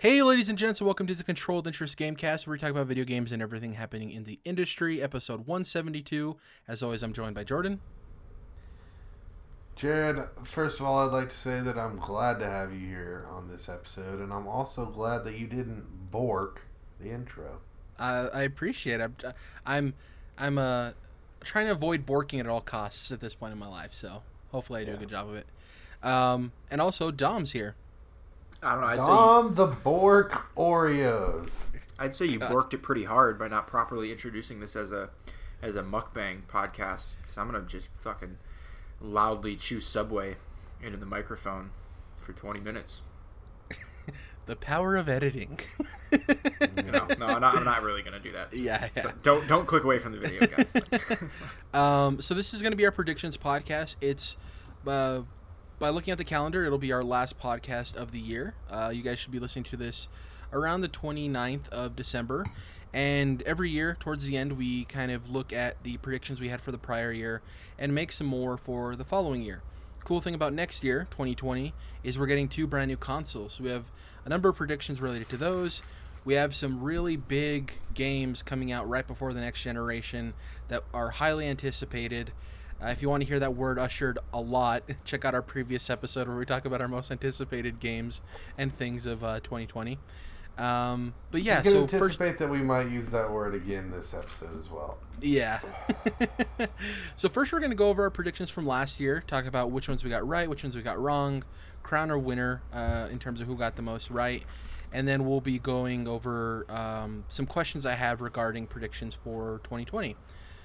Hey, ladies and gents, and welcome to the Controlled Interest Gamecast, where we talk about video games and everything happening in the industry. Episode 172. As always, I'm joined by Jordan. Jared, first of all, I'd like to say that I'm glad to have you here on this episode, and I'm also glad that you didn't bork the intro. Uh, I appreciate it. I'm, I'm, I'm uh, trying to avoid borking at all costs at this point in my life, so hopefully I do a good job of it. Um, and also, Dom's here. I don't know. I'd say Dom the Bork Oreos. I'd say you God. worked it pretty hard by not properly introducing this as a as a mukbang podcast. Because I'm gonna just fucking loudly chew Subway into the microphone for 20 minutes. The power of editing. You know, no, I'm not, I'm not really gonna do that. Yeah, So yeah. don't don't click away from the video, guys. Um, so this is going to be our predictions podcast. It's uh, by looking at the calendar, it'll be our last podcast of the year. Uh, you guys should be listening to this around the 29th of December. And every year, towards the end, we kind of look at the predictions we had for the prior year and make some more for the following year. Cool thing about next year, 2020, is we're getting two brand new consoles. We have a number of predictions related to those. We have some really big games coming out right before the next generation that are highly anticipated. Uh, if you want to hear that word ushered a lot, check out our previous episode where we talk about our most anticipated games and things of uh, 2020. Um, but yeah, you can so anticipate first, that we might use that word again this episode as well. yeah. so first, we're going to go over our predictions from last year, talk about which ones we got right, which ones we got wrong, crown our winner uh, in terms of who got the most right, and then we'll be going over um, some questions I have regarding predictions for 2020.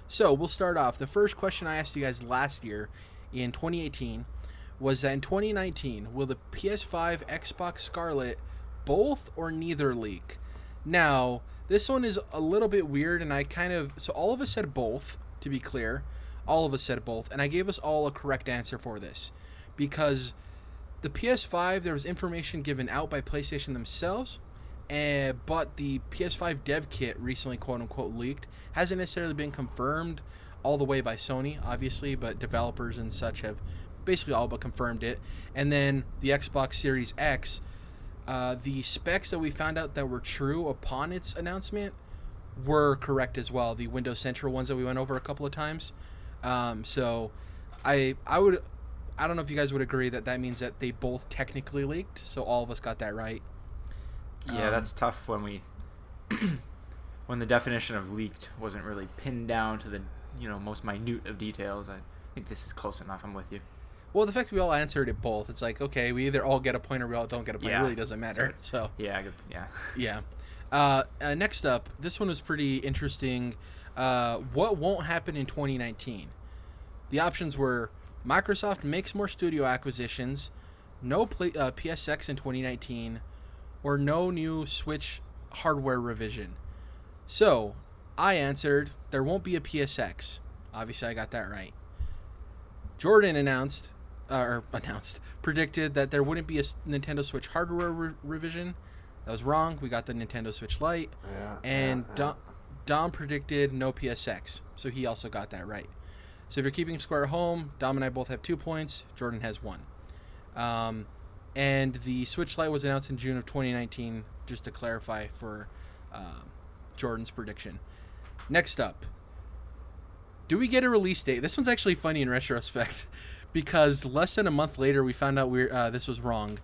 So we'll start off. The first question I asked you guys last year, in 2018, was that in 2019 will the PS5, Xbox Scarlet, both or neither leak? Now, this one is a little bit weird, and I kind of so all of us said both. To be clear, all of us said both, and I gave us all a correct answer for this because the PS5 there was information given out by PlayStation themselves, and but the PS5 dev kit recently quote unquote leaked hasn't necessarily been confirmed all the way by Sony, obviously, but developers and such have basically all but confirmed it. And then the Xbox Series X, uh, the specs that we found out that were true upon its announcement were correct as well. The Windows Central ones that we went over a couple of times. Um, so, I I would I don't know if you guys would agree that that means that they both technically leaked. So all of us got that right. Yeah, Um, that's tough when we when the definition of leaked wasn't really pinned down to the you know most minute of details. I think this is close enough. I'm with you. Well, the fact we all answered it both, it's like okay, we either all get a point or we all don't get a point. It really doesn't matter. So Yeah, good- yeah. yeah. Uh, uh, next up, this one was pretty interesting. Uh, what won't happen in 2019? The options were Microsoft makes more studio acquisitions, no play, uh, PSX in 2019, or no new Switch hardware revision. So, I answered there won't be a PSX. Obviously, I got that right. Jordan announced, uh, or announced, predicted that there wouldn't be a Nintendo Switch hardware re- revision. That was wrong. We got the Nintendo Switch Lite. Yeah. And yeah, Dom, Dom predicted no PSX, so he also got that right. So if you're keeping score at home, Dom and I both have two points. Jordan has one. Um, and the Switch Lite was announced in June of 2019, just to clarify for um Jordan's prediction. Next up, do we get a release date? This one's actually funny in retrospect, because less than a month later we found out we uh, this was wrong.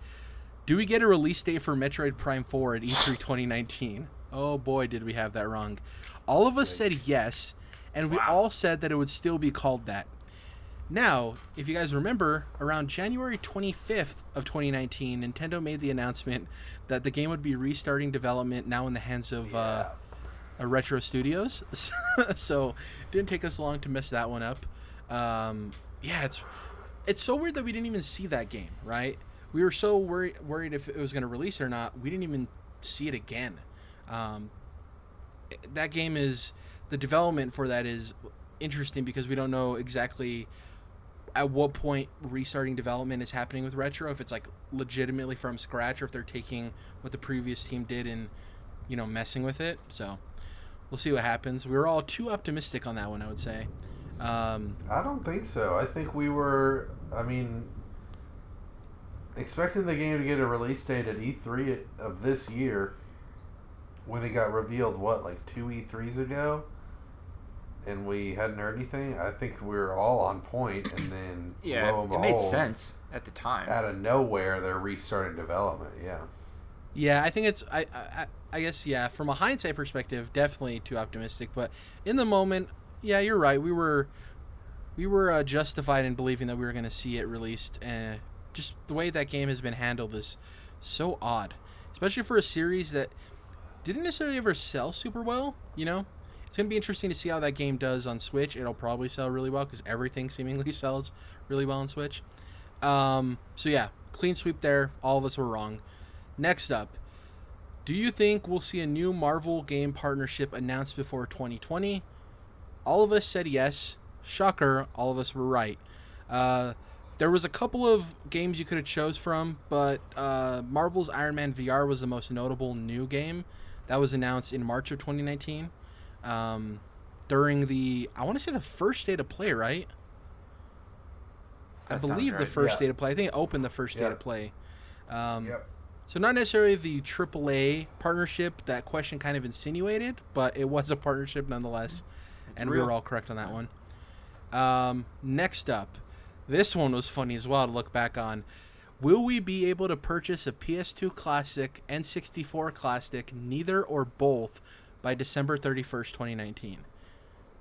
Do we get a release date for Metroid Prime 4 at E E3 2019? Oh boy, did we have that wrong. All of us said yes, and we Wow. all said that it would still be called that. Now, if you guys remember, around January 25th of 2019, Nintendo made the announcement that the game would be restarting development now in the hands of uh, uh, Retro Studios. so, it didn't take us long to mess that one up. Um, yeah, it's it's so weird that we didn't even see that game, right? We were so worried worried if it was going to release or not. We didn't even see it again. Um, that game is the development for that is interesting because we don't know exactly at what point restarting development is happening with retro if it's like legitimately from scratch or if they're taking what the previous team did and you know messing with it so we'll see what happens we were all too optimistic on that one i would say um, I don't think so. I think we were. I mean, expecting the game to get a release date at E3 of this year when it got revealed, what, like two E3s ago? And we hadn't heard anything. I think we were all on point, and then Yeah, lo and it made sense at the time. Out of nowhere, they're restarting development. Yeah, Yeah, I think it's I, I I guess yeah. From a hindsight perspective, definitely too optimistic. But in the moment, yeah, you're right. We were we were uh, justified in believing that we were going to see it released, and just the way that game has been handled is so odd, especially for a series that didn't necessarily ever sell super well. You know, it's going to be interesting to see how that game does on Switch. It'll probably sell really well because everything seemingly sells really well on Switch. Um, so yeah, clean sweep there. All of us were wrong. Next up, do you think we'll see a new Marvel game partnership announced before 2020? All of us said yes. Shocker, all of us were right. Uh, there was a couple of games you could have chose from, but uh, Marvel's Iron Man VR was the most notable new game that was announced in March of 2019. Um, during the, I want to say the first State of Play, right? I That sounds believe the first Yeah. State of Play. I think it opened the first State of Play. Um, Yep. so not necessarily the AAA partnership that question kind of insinuated, but it was a partnership nonetheless, and we were all correct on that one. Um, next up, this one was funny as well to look back on. Will we be able to purchase a PS2 Classic, N64 Classic, neither or both, by December 31st, 2019?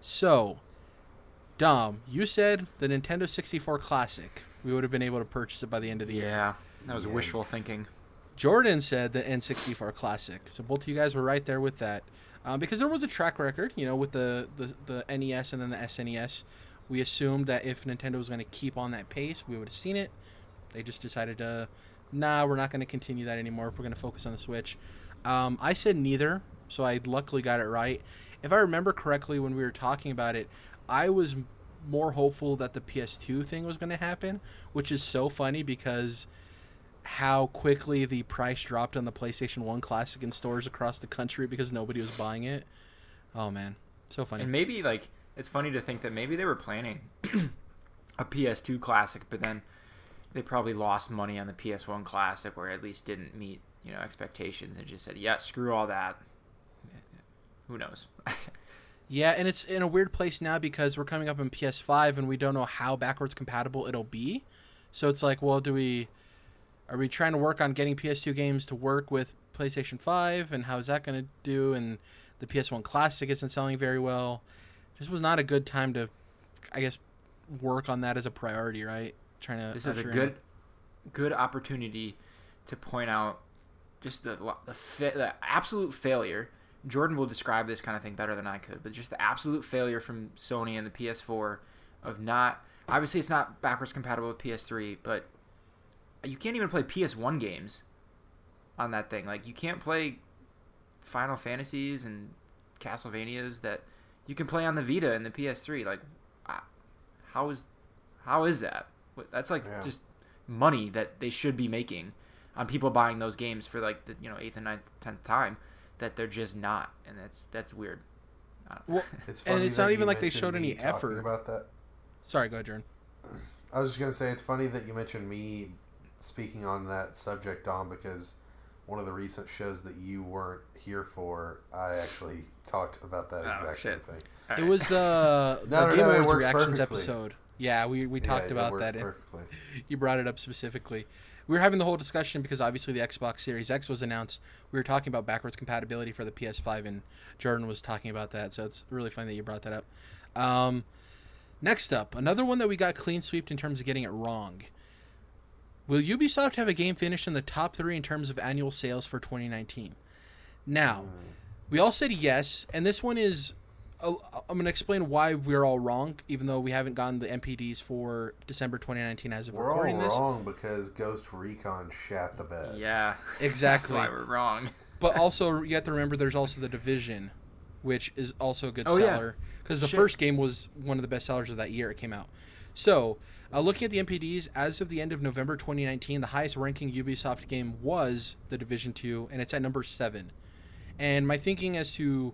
So, Dom, you said the Nintendo 64 Classic. We would have been able to purchase it by the end of the year. Yeah, that was wishful thinking. Jordan said the N64 Classic. So both of you guys were right there with that. Um, because there was a track record, you know, with the, the, the NES and then the SNES. We assumed that if Nintendo was going to keep on that pace, we would have seen it. They just decided to, nah, we're not going to continue that anymore. We're going to focus on the Switch. Um, I said neither, so I luckily got it right. If I remember correctly, when we were talking about it, I was more hopeful that the PS2 thing was going to happen, which is so funny because how quickly the price dropped on the PlayStation 1 Classic in stores across the country because nobody was buying it. Oh man, so funny. And maybe like it's funny to think that maybe they were planning a PS2 classic, but then they probably lost money on the PS1 classic, or at least didn't meet you know expectations, and just said, "Yeah, screw all that." Who knows? Yeah, and it's in a weird place now because we're coming up in PS5 and we don't know how backwards compatible it'll be. So it's like, well, do we are we trying to work on getting PS2 games to work with PlayStation 5 and how's that going to do and the PS1 Classic isn't selling very well. This was not a good time to I guess work on that as a priority, right? Trying to this is a usher in- good good opportunity to point out just the the, fa- the absolute failure. Jordan will describe this kind of thing better than I could, but just the absolute failure from Sony and the PS4 of not obviously it's not backwards compatible with PS3, but you can't even play PS1 games on that thing. Like you can't play Final Fantasies and Castlevanias that you can play on the Vita and the PS3. Like how is how is that? That's like Yeah. just money that they should be making on people buying those games for like the you know eighth and ninth tenth time that they're just not, and that's that's weird. I don't- Well, It's And it's not even like they showed any effort. about that. Sorry, go ahead, Jordan. I was just gonna say it's funny that you mentioned me speaking on that subject, Dom, because one of the recent shows that you weren't here for, I actually talked about that Oh, exact same shit. thing. All It right. was the, uh, the No, no, Game no, Awards reactions perfectly. episode. Yeah, we, we Yeah, talked it about works that. and perfectly. You brought it up specifically. We were having the whole discussion because obviously the Xbox Series X was announced. We were talking about backwards compatibility for the PS5, and Jordan was talking about that. So it's really funny that you brought that up. Um, next up, another one that we got clean sweeped in terms of getting it wrong. Will Ubisoft have a game finished in the top three in terms of annual sales for 2019? Now, we all said yes, and this one is. Oh, I'm going to explain why we're all wrong, even though we haven't gotten the NPDs for December 2019 as of We're all recording this. wrong because Ghost Recon shat the bed. yeah, Exactly. That's why we're wrong. But also, you have to remember there's also the Division, which is also a good Oh, yeah. seller. Because the Shit. first game was one of the best sellers of that year it came out. So, uh, looking at the NPDs, as of the end of November 2019, the highest ranking Ubisoft game was The Division 2, and it's at number 7. And my thinking as to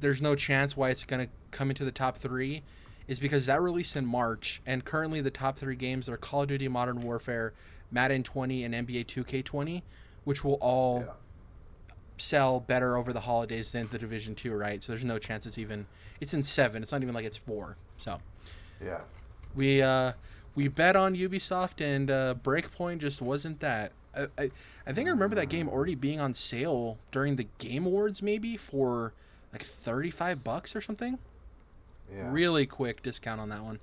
there's no chance why it's going to come into the top three is because that released in March, and currently the top three games are Call of Duty Modern Warfare, Madden 20 and NBA 2K20, which will all Yeah. sell better over the holidays than the Division 2, right? So there's no chance it's even it's in 7. It's not even like it's 4. So Yeah. we uh we bet on Ubisoft and uh Breakpoint just wasn't that. I, I I think I remember that game already being on sale during the Game Awards maybe for like 35 bucks or something. Yeah. Really quick discount on that one.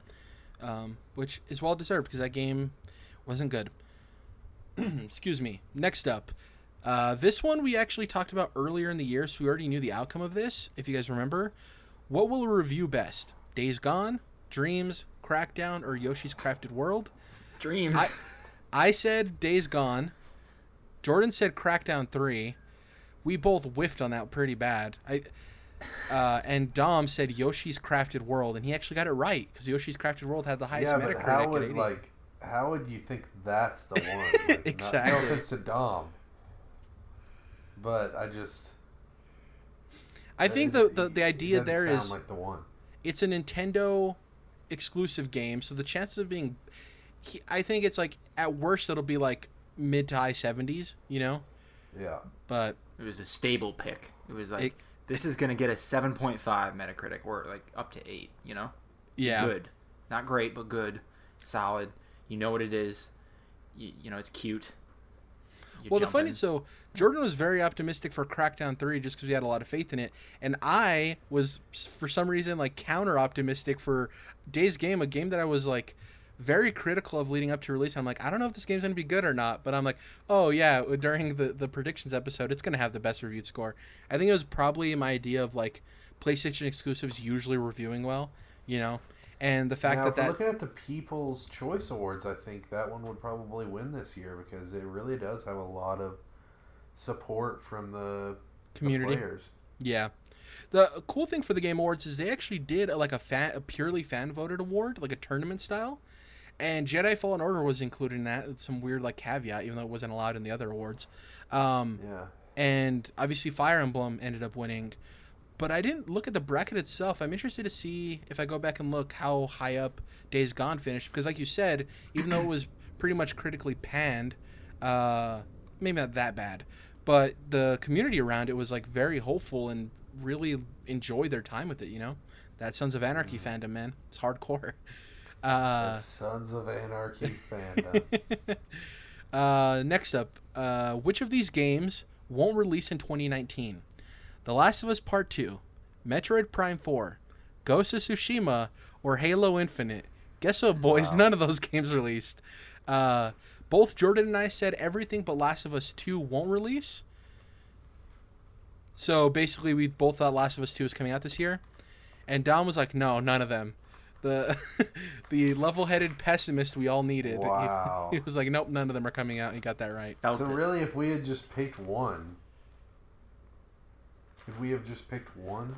Um, which is well deserved because that game wasn't good. Excuse me. Next up, uh, this one we actually talked about earlier in the year, so we already knew the outcome of this. If you guys remember, what will review best? Days Gone, Dreams, Crackdown, or Yoshi's Crafted World? Dreams. I- I said Days Gone. Jordan said Crackdown Three. We both whiffed on that pretty bad. I uh, and Dom said Yoshi's Crafted World, and he actually got it right because Yoshi's Crafted World had the highest Yeah, Metacritic but how would like how would you think that's the one? Like, Exactly. Not, no offense to Dom, but I just I think the, the the idea doesn't there sound is like the one. it's a Nintendo exclusive game, so the chances of being, he- I think it's like at worst it'll be like mid to high seventies, you know, Yeah. but it was a stable pick. It was like It- this is gonna get a 7.5 Metacritic or like up to eight. You know. yeah, Good. Not great, but good. Solid. You know what it is. You, you know it's cute. You Well, the funny so Jordan was very optimistic for Crackdown Three just because we had a lot of faith in it, and I was for some reason like counter optimistic for Days Gone, a game that I was like very critical of leading up to release. I'm like, I don't know if this game's gonna be good or not, but I'm like, oh yeah, during the the predictions episode, it's gonna have the best reviewed score. I think it was probably my idea of like PlayStation exclusives usually reviewing well, you know, and the fact now, that that looking at the People's Choice Awards, I think that one would probably win this year because it really does have a lot of support from the, the community. players. Yeah. The cool thing for the Game Awards is they actually did a, like a fan, a purely fan voted award, like a tournament style, and Jedi Fallen Order was included in that. It's some weird like caveat, even though it wasn't allowed in the other awards. Um, Yeah. and obviously Fire Emblem ended up winning, but I didn't look at the bracket itself. I'm interested to see if I go back and look how high up Days Gone finished because, like you said, even though it was pretty much critically panned, uh, maybe not that bad, but the community around it was like very hopeful and really enjoyed their time with it. You know, that Sons of Anarchy fandom, man, it's hardcore. Uh, Sons of Anarchy fandom. uh, next up, uh, which of these games won't release in 2019? The Last of Us Part 2, Metroid Prime 4, Ghost of Tsushima, or Halo Infinite? Guess what, boys? Wow. None of those games released. Uh, both Jordan and I said everything but Last of Us 2 won't release. So basically, we both thought Last of Us 2 was coming out this year. And Dom was like, no, none of them. The the level-headed pessimist we all needed. He- Wow. He, was like, nope, none of them are coming out. He got that right. Felt so it. really, if we had just picked one, if we have just picked one,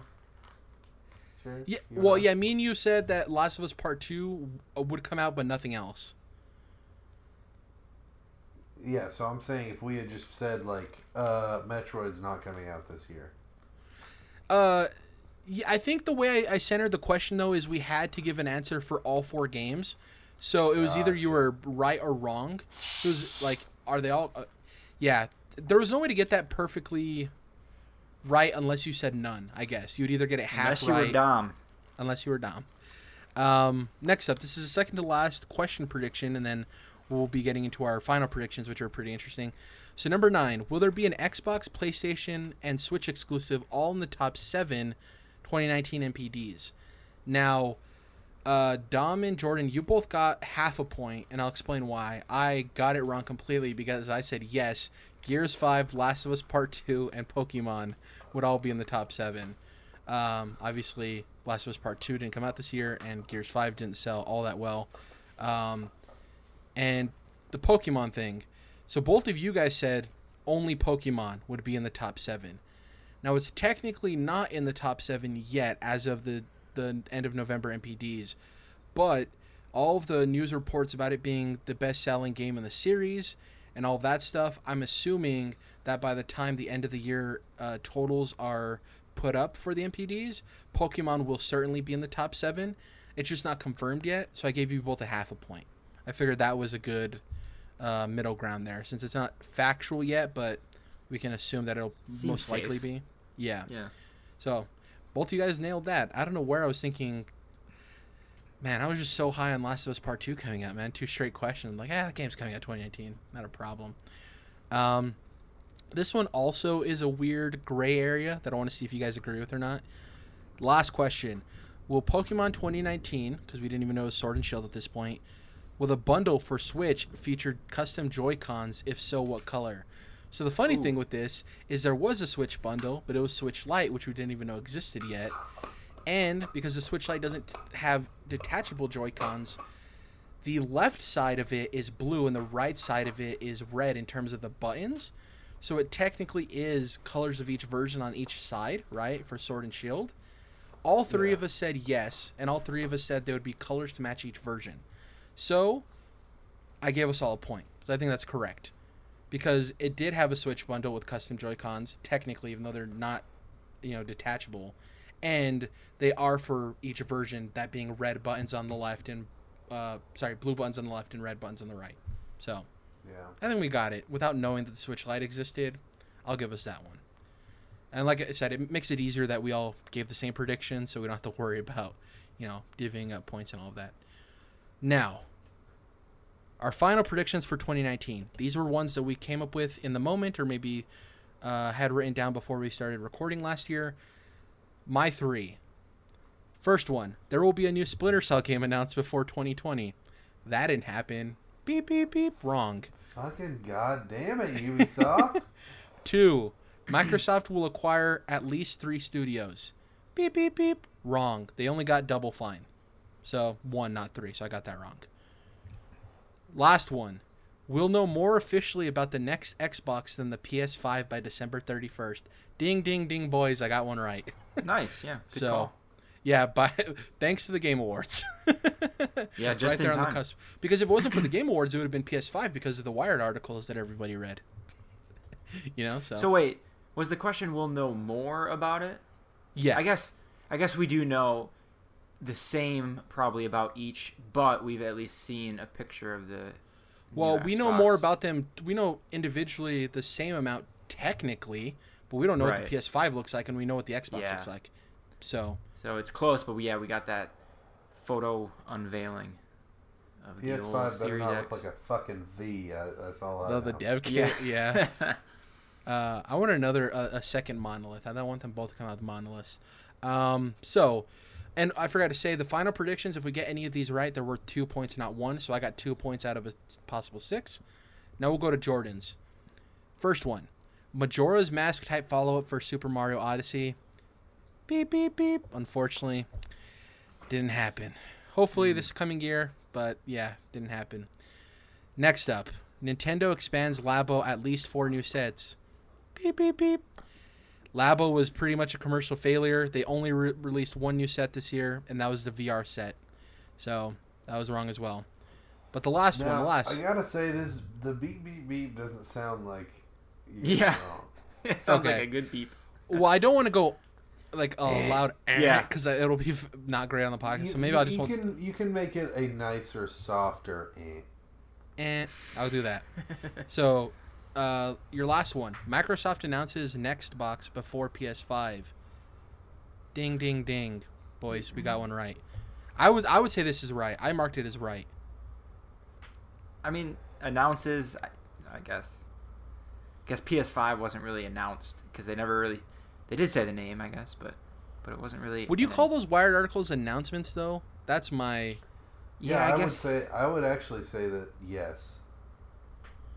Jared, Yeah. you Well, and I? yeah. Me and you said that Last of Us Part Two uh, would come out, but nothing else. yeah. So I'm saying if we had just said like, uh, Metroid's not coming out this year. Uh, yeah, I think the way I, I centered the question though is we had to give an answer for all four games, so it was either you were right or wrong. It was like, are they all? Uh, yeah, there was no way to get that perfectly right unless you said none. I guess you'd either get it half Unless you were Dom. unless you were Dom. Um, next up, this is the second to last question prediction, and then we'll be getting into our final predictions, which are pretty interesting. So, number nine, will there be an Xbox, PlayStation, and Switch exclusive all in the top seven 2019 NPDs? Now, uh, Dom and Jordan, you both got half a point, and I'll explain why. I got it wrong completely because I said yes, Gears 5, Last of Us Part 2, and Pokemon would all be in the top seven. Um, obviously, Last of Us Part 2 didn't come out this year, and Gears 5 didn't sell all that well. Um, and the Pokemon thing. So, both of you guys said only Pokemon would be in the top seven. Now, it's technically not in the top seven yet as of the, the end of November NPDs, but all of the news reports about it being the best selling game in the series and all that stuff, I'm assuming that by the time the end of the year uh, totals are put up for the NPDs, Pokemon will certainly be in the top seven. It's just not confirmed yet, so I gave you both a half a point. I figured that was a good uh, middle ground there, since it's not factual yet, but we can assume that it'll Seems most likely be. Yeah. Yeah. So, both of you guys nailed that. I don't know where I was thinking. Man, I was just so high on Last of Us Part Two coming out, man. Two straight questions. Like, ah, the game's coming out 2019. Not a problem. Um, this one also is a weird gray area that I want to see if you guys agree with or not. Last question: Will Pokemon 2019, because we didn't even know it was Sword and Shield at this point, will the bundle for Switch feature custom Joy Cons? If so, what color? So the funny Ooh. thing with this is there was a Switch bundle, but it was Switch Lite, which we didn't even know existed yet. And because the Switch Lite doesn't have detachable Joy Cons, the left side of it is blue and the right side of it is red in terms of the buttons. So it technically is colors of each version on each side, right? For Sword and Shield. All three Yeah. of us said yes, and all three of us said there would be colors to match each version. So I gave us all a point. So I think that's correct. Because it did have a Switch bundle with custom Joy Cons, technically, even though they're not, you know, detachable. And they are for each version, that being red buttons on the left and, uh, sorry, blue buttons on the left and red buttons on the right. So Yeah. I think we got it without knowing that the Switch Lite existed. I'll give us that one. And like I said, it makes it easier that we all gave the same prediction, so we don't have to worry about, you know, divvying up points and all of that. Now, our final predictions for 2019. These were ones that we came up with in the moment, or maybe uh, had written down before we started recording last year. My three. First one: there will be a new Splinter Cell game announced before 2020. That didn't happen. Beep beep beep. Wrong. Fucking goddamn it, Ubisoft. Two, Microsoft will acquire at least three studios. Beep, beep, beep. Wrong. They only got Double Fine. So, one, not three. So, I got that wrong. Last one. We'll know more officially about the next Xbox than the PS5 by December 31st. Ding, ding, ding, boys. I got one right. Nice. Yeah. Good so, call. yeah, by, thanks to the Game Awards. Yeah, just right there in on time. the cusp. Because if it wasn't for the Game Awards, it would have been PS5 because of the Wired articles that everybody read. you know, so, So wait, was the question we'll know more about it? yeah. I guess I guess we do know the same probably about each, but we've at least seen a picture of the. Well, new we know more about them. We know individually the same amount technically, but we don't know what the PS5 looks like, and we know what the Xbox Yeah. looks like. So So it's close, but we, yeah, we got that photo unveiling of the old PS5 better Series not X. look like a fucking V. Uh, that's all I the, know. the dev yeah, kit, yeah. Uh, I want another uh, a second monolith. I don't want them both to come out with monoliths. Um, so, and I forgot to say the final predictions. If we get any of these right, they're worth two points, not one. So I got two points out of a possible six. Now we'll go to Jordan's. First one, Majora's Mask type follow up for Super Mario Odyssey. Beep beep beep. Unfortunately, didn't happen. Hopefully hmm. this coming year, but yeah, didn't happen. Next up, Nintendo expands Labo at least four new sets. Beep beep beep. Labo was pretty much a commercial failure. They only re- released one new set this year, and that was the VR set. So that was wrong as well. But the last one, the last. I gotta say this: the beep beep beep doesn't sound like. Yeah. know. it sounds Okay. like a good beep. Well, I don't want to go like a Eh. loud Yeah. because it'll be not great on the podcast. You, so maybe you, I just you won't. can you can make it a nicer, softer. Eh. Eh, I'll do that. So, uh, your last one. Microsoft announces next box before PS5. Ding, ding, ding, boys, we got one right. I would, I would say this is right. I marked it as right. I mean, announces. I, I guess. I guess PS5 wasn't really announced because they never really. They did say the name, I guess, but but it wasn't really. Would you an- call those Wired articles announcements though? That's my. Yeah, I, would guess. say I would actually say that yes.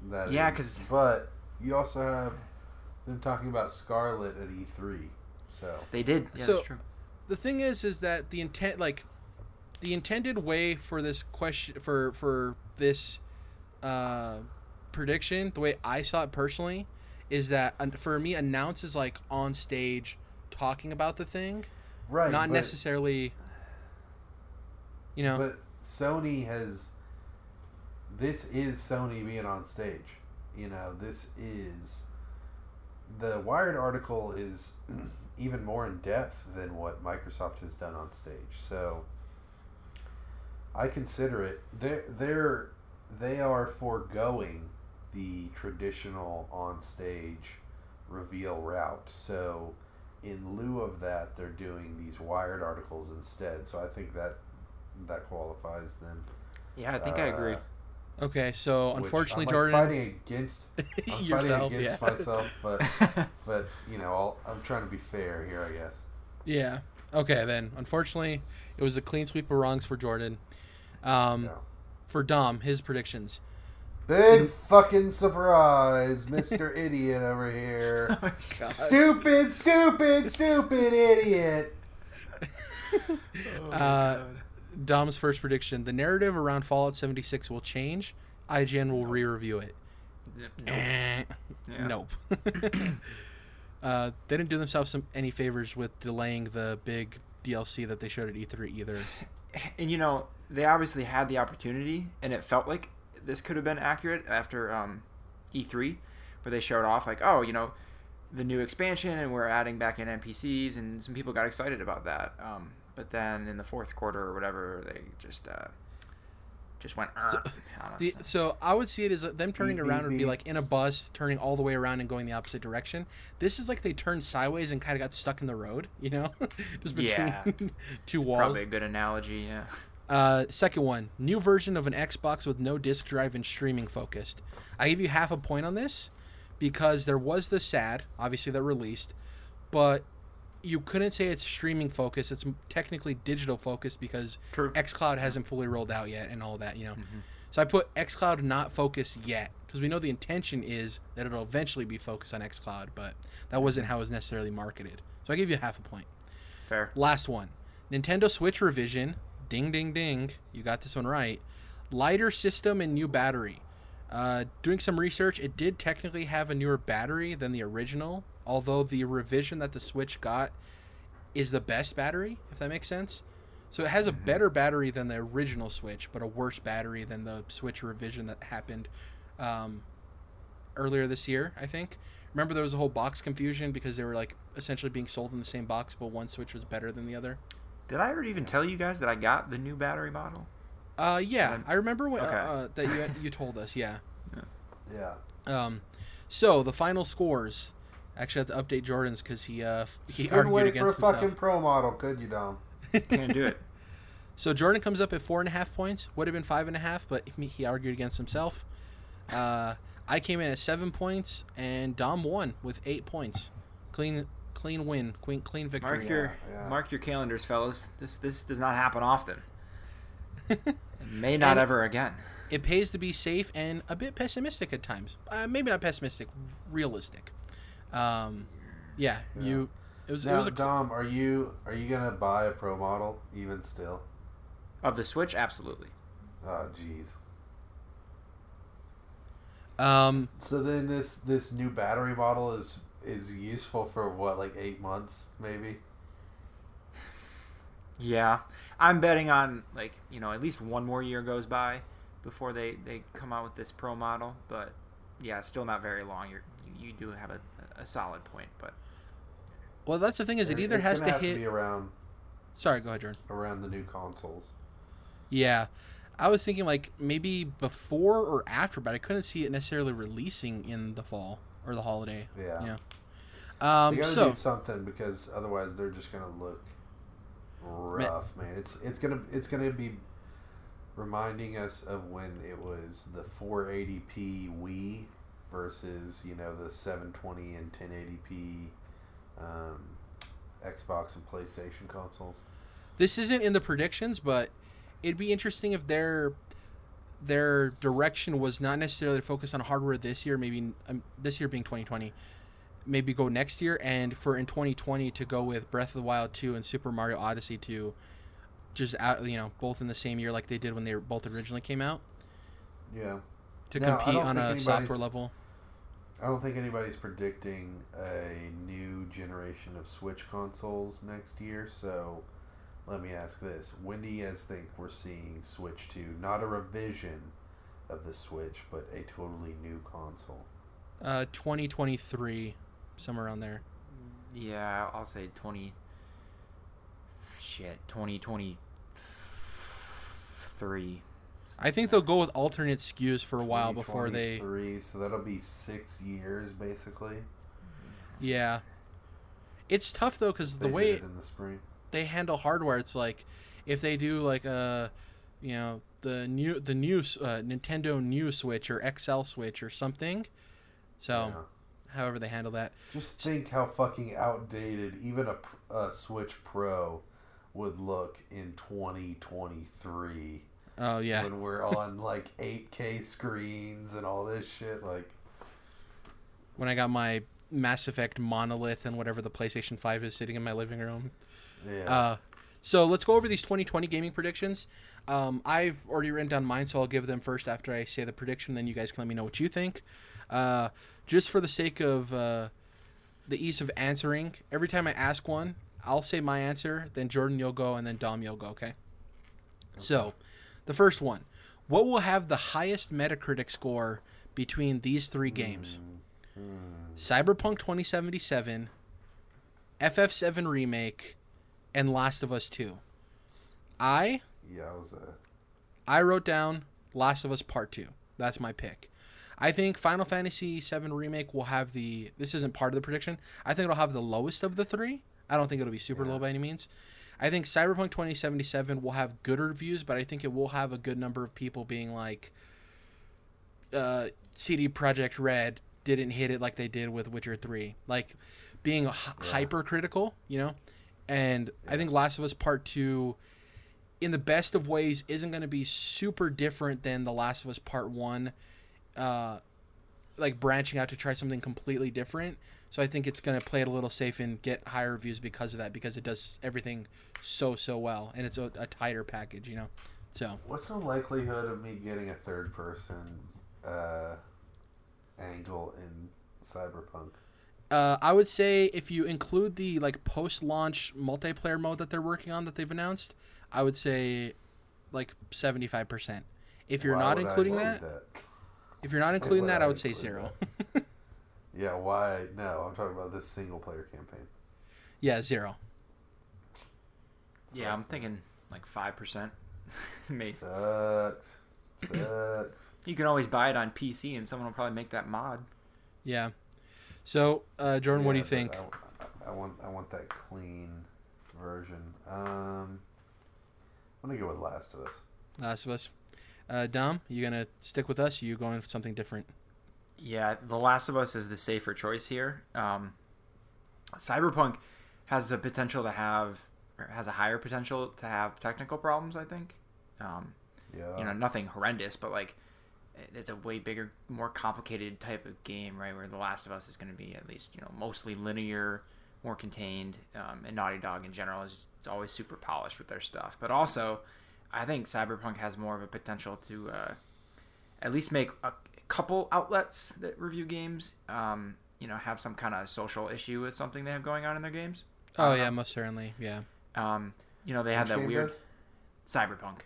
That Yeah, because but you also have them talking about Scarlet at E3. So They did. Yeah, So- that's true. The thing is, is that the intent, like, the intended way for this question, for for this uh, prediction, the way I saw it personally, is that for me, announce is like on stage talking about the thing. right, not but, necessarily you know But Sony has. This is Sony being on stage. You know, this is. The Wired article is even more in depth than what Microsoft has done on stage. So. I consider it their their they are foregoing the traditional on stage reveal route. So, in lieu of that, they're doing these wired articles instead. So I think that that qualifies them. Yeah, I think I agree. Uh, Uh, Okay, so unfortunately, I'm, like, Jordan, fighting against I'm yourself, fighting against yeah. myself, but but you know, I'll, I'm trying to be fair here, I guess. yeah. Okay, then unfortunately, it was a clean sweep of wrongs for Jordan. Um, Yeah. For Dom, his predictions. Big fucking surprise, Mr. Idiot over here. Oh stupid, stupid, stupid idiot. Uh, Dom's first prediction: the narrative around Fallout 76 will change. IGN will re-review it. Eh, Yeah. Nope. uh, they didn't do themselves some any favors with delaying the big DLC that they showed at E3 either. and you know they obviously had the opportunity and it felt like this could have been accurate after um, e3 where they showed off like oh you know the new expansion and we're adding back in npcs and some people got excited about that um, but then in the fourth quarter or whatever they just uh, just went on us. The, so I would see it as them turning Beep, around beep, would be beep. like in a bus, turning all the way around and going the opposite direction. This is like they turned sideways and kind of got stuck in the road, you know, just between Yeah. two It's walls. probably a good analogy yeah Uh, second one, new version of an Xbox with no disk drive and streaming focused. I give you half a point on this because there was the SAD, obviously that released, but you couldn't say it's streaming focused. It's technically digital focused because True. XCloud hasn't fully rolled out yet and all that, you know. So I put XCloud not focused yet because we know the intention is that it'll eventually be focused on XCloud, but that wasn't how it was necessarily marketed. So I give you half a point. fair Last one. Nintendo Switch revision. Ding, ding, ding. You got this one right. Lighter system and new battery. Uh, doing some research, it did technically have a newer battery than the original, although the revision that the Switch got is the best battery, if that makes sense. So it has a better battery than the original Switch, but a worse battery than the Switch revision that happened um, earlier this year, I think. Remember, there was a whole box confusion because they were like essentially being sold in the same box, but one Switch was better than the other. did i ever even tell you guys that i got the new battery model Uh, yeah, Um, I remember what okay. uh, that you you told us. Yeah. Yeah. Um, so the final scores. Actually, I have to update Jordan's because he uh he Couldn't argued wait for a himself. fucking pro model, could you, Dom? can't do it So Jordan comes up at four and a half points. Would have been five and a half, but he, he argued against himself. Uh, I came in at seven points, and Dom won with eight points. Clean, clean win, clean, clean victory. Mark your yeah. mark your calendars, fellas. This this does not happen often. It may not And- ever again. It pays to be safe and a bit pessimistic at times. Uh, maybe not pessimistic, realistic. Um, yeah, Yeah. you. It was. it Now, was a, Dom, are you are you gonna buy a pro model even still? Of the Switch, absolutely. Oh, jeez. um, So then this this new battery model is is useful for what like eight months maybe. Yeah, I'm betting on like you know at least one more year goes by before they they come out with this Pro model. But yeah, still not very long. You're, you you do have a, a solid point, but well, that's the thing is, it either It's has gonna have hit. be around Sorry, go ahead, Jordan. around the new consoles. Yeah, I was thinking like maybe before or after, but I couldn't see it necessarily releasing in the fall or the holiday. Yeah. Yeah. They Um. gotta So do something because otherwise they're just gonna look rough, man. It's it's gonna it's gonna be reminding us of when it was the 480p Wii versus you know the 720 and 1080p um, Xbox and PlayStation consoles. this isn't in the predictions, but it'd be interesting if their their direction was not necessarily focused on hardware this year. Maybe um, this year being 2020. Maybe go next year, and for in 2020 to go with Breath of the Wild 2 and Super Mario Odyssey 2, just out you know both in the same year like they did when they both originally came out Yeah, to Now, I compete don't on think a anybody's- software level. I don't think anybody's predicting a new generation of Switch consoles next year. So, let me ask this: When do you guys think we're seeing Switch Two? Not a revision of the Switch, but a totally new console. Uh, 2023, somewhere around there. yeah, I'll say twenty. Shit, twenty twenty three, I think they'll go with alternate SKUs for a while before they. Three, So that'll be six years basically. Yeah. It's tough though because the way the they handle hardware, it's like if they do like a, you know, the new the new uh, Nintendo New Switch or XL Switch or something. So, Yeah. however they handle that. Just think how fucking outdated even a, a Switch Pro would look in 2023 Oh yeah. when we're on like 8K screens and all this shit. Like, When I got my Mass Effect monolith and whatever the PlayStation 5 is sitting in my living room. yeah. Uh, so let's go over these 2020 gaming predictions. Um, I've already written down mine, so I'll give them first after I say the prediction. Then you guys can let me know what you think. Uh, just for the sake of uh, the ease of answering, every time I ask one, I'll say my answer. Then Jordan, you'll go, and then Dom, you'll go. Okay. So, the first one: What will have the highest Metacritic score between these three games? Cyberpunk 2077, FF7 Remake, and Last of Us 2. I yeah, I was I wrote down Last of Us Part 2. That's my pick. I think Final Fantasy VII Remake will have the this isn't part of the prediction. I think it'll have the lowest of the 3. I don't think it'll be super low by any means. I think Cyberpunk 2077 will have good reviews, but I think it will have a good number of people being like uh, CD Projekt Red didn't hit it like they did with Witcher 3. Like being h- hypercritical, you know? And I think Last of Us Part 2 in the best of ways isn't going to be super different than The Last of Us Part 1 uh like branching out to try something completely different. So I think it's going to play it a little safe and get higher reviews because of that because it does everything so so well and it's a, a tighter package, you know. So, What's the likelihood of me getting a third person uh, angle in Cyberpunk? Uh, I would say if you include the like post-launch multiplayer mode that they're working on that they've announced, I would say like seventy-five percent. If you're Why not including include that, if you're not including that, I would say zero. Yeah, why? No, I'm talking about this single player campaign. yeah, zero. Yeah, I'm thinking like five percent. Maybe Sucks. Sucks. you can always buy it on PC, and someone will probably make that mod. Yeah. So, uh, Jordan, what do you think? I, I want I want that clean version. Um, I'm gonna go with Last of Us. Last of Us. Uh, Dom, you gonna stick with us? Or you going for something different? Yeah, The Last of Us is the safer choice here. Um, Cyberpunk has the potential to have, or has a higher potential to have technical problems. I think. Um, Yeah. you know, nothing horrendous, but like it's a way bigger, more complicated type of game, right? Where The Last of Us is going to be at least you know mostly linear, more contained, um, and Naughty Dog in general is always super polished with their stuff. But also, I think Cyberpunk has more of a potential to uh, at least make a couple outlets that review games, um, you know, have some kind of social issue with something they have going on in their games. Oh Uh, yeah, most certainly. Yeah. Um, you know, they had Which that weird does? Cyberpunk.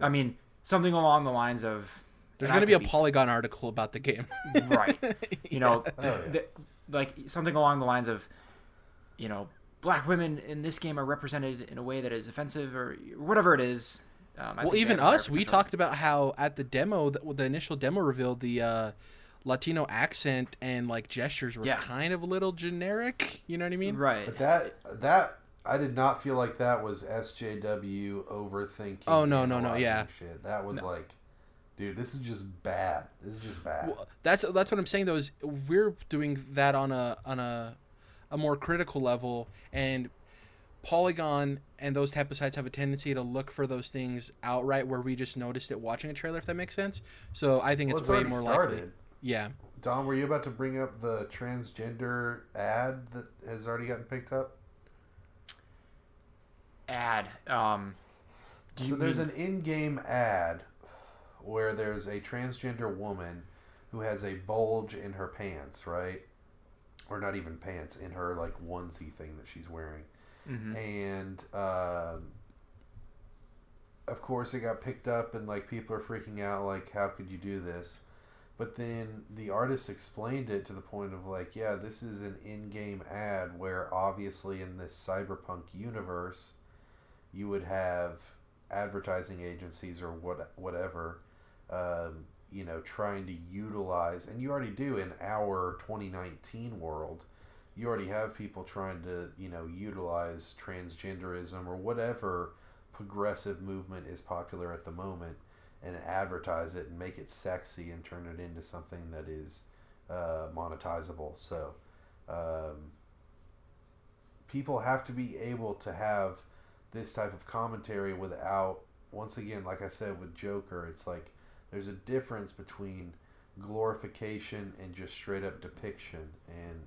I mean, something along the lines of There's gonna be a could Polygon article about the game. right. You know, Oh, yeah. the, like something along the lines of, you know, black women in this game are represented in a way that is offensive or whatever it is. Um, I well, even have a higher us, we talked about how at the demo, the, the initial demo revealed the uh, Latino accent and like gestures were Yeah. kind of a little generic. You know what I mean? right. But that that I did not feel like that was SJW overthinking. Oh, no, no, no, yeah. Shit, that was like, dude, this is just bad. This is just bad. Well, that's that's what I'm saying though is we're doing that on a on a a more critical level and Polygon and those type of sites have a tendency to look for those things outright where we just noticed it watching a trailer if that makes sense. So I think Well, it's, it's way already more started. likely. Yeah. Dom, were you about to bring up the transgender ad that has already gotten picked up? Ad. Um, So there's mean- an in-game ad where there's a transgender woman who has a bulge in her pants, right? Or not even pants, in her like onesie thing that she's wearing. Mhm. And um, of course it got picked up and like people are freaking out like how could you do this? But then the artist explained it to the point of like, yeah, this is an in-game ad where obviously in this cyberpunk universe you would have advertising agencies or what whatever, um, you know, trying to utilize, and you already do in our 2019 world, you already have people trying to, you know, utilize transgenderism or whatever progressive movement is popular at the moment and advertise it and make it sexy and turn it into something that is uh, monetizable. So, um, people have to be able to have this type of commentary without once again like i said with joker it's like there's a difference between glorification and just straight up depiction and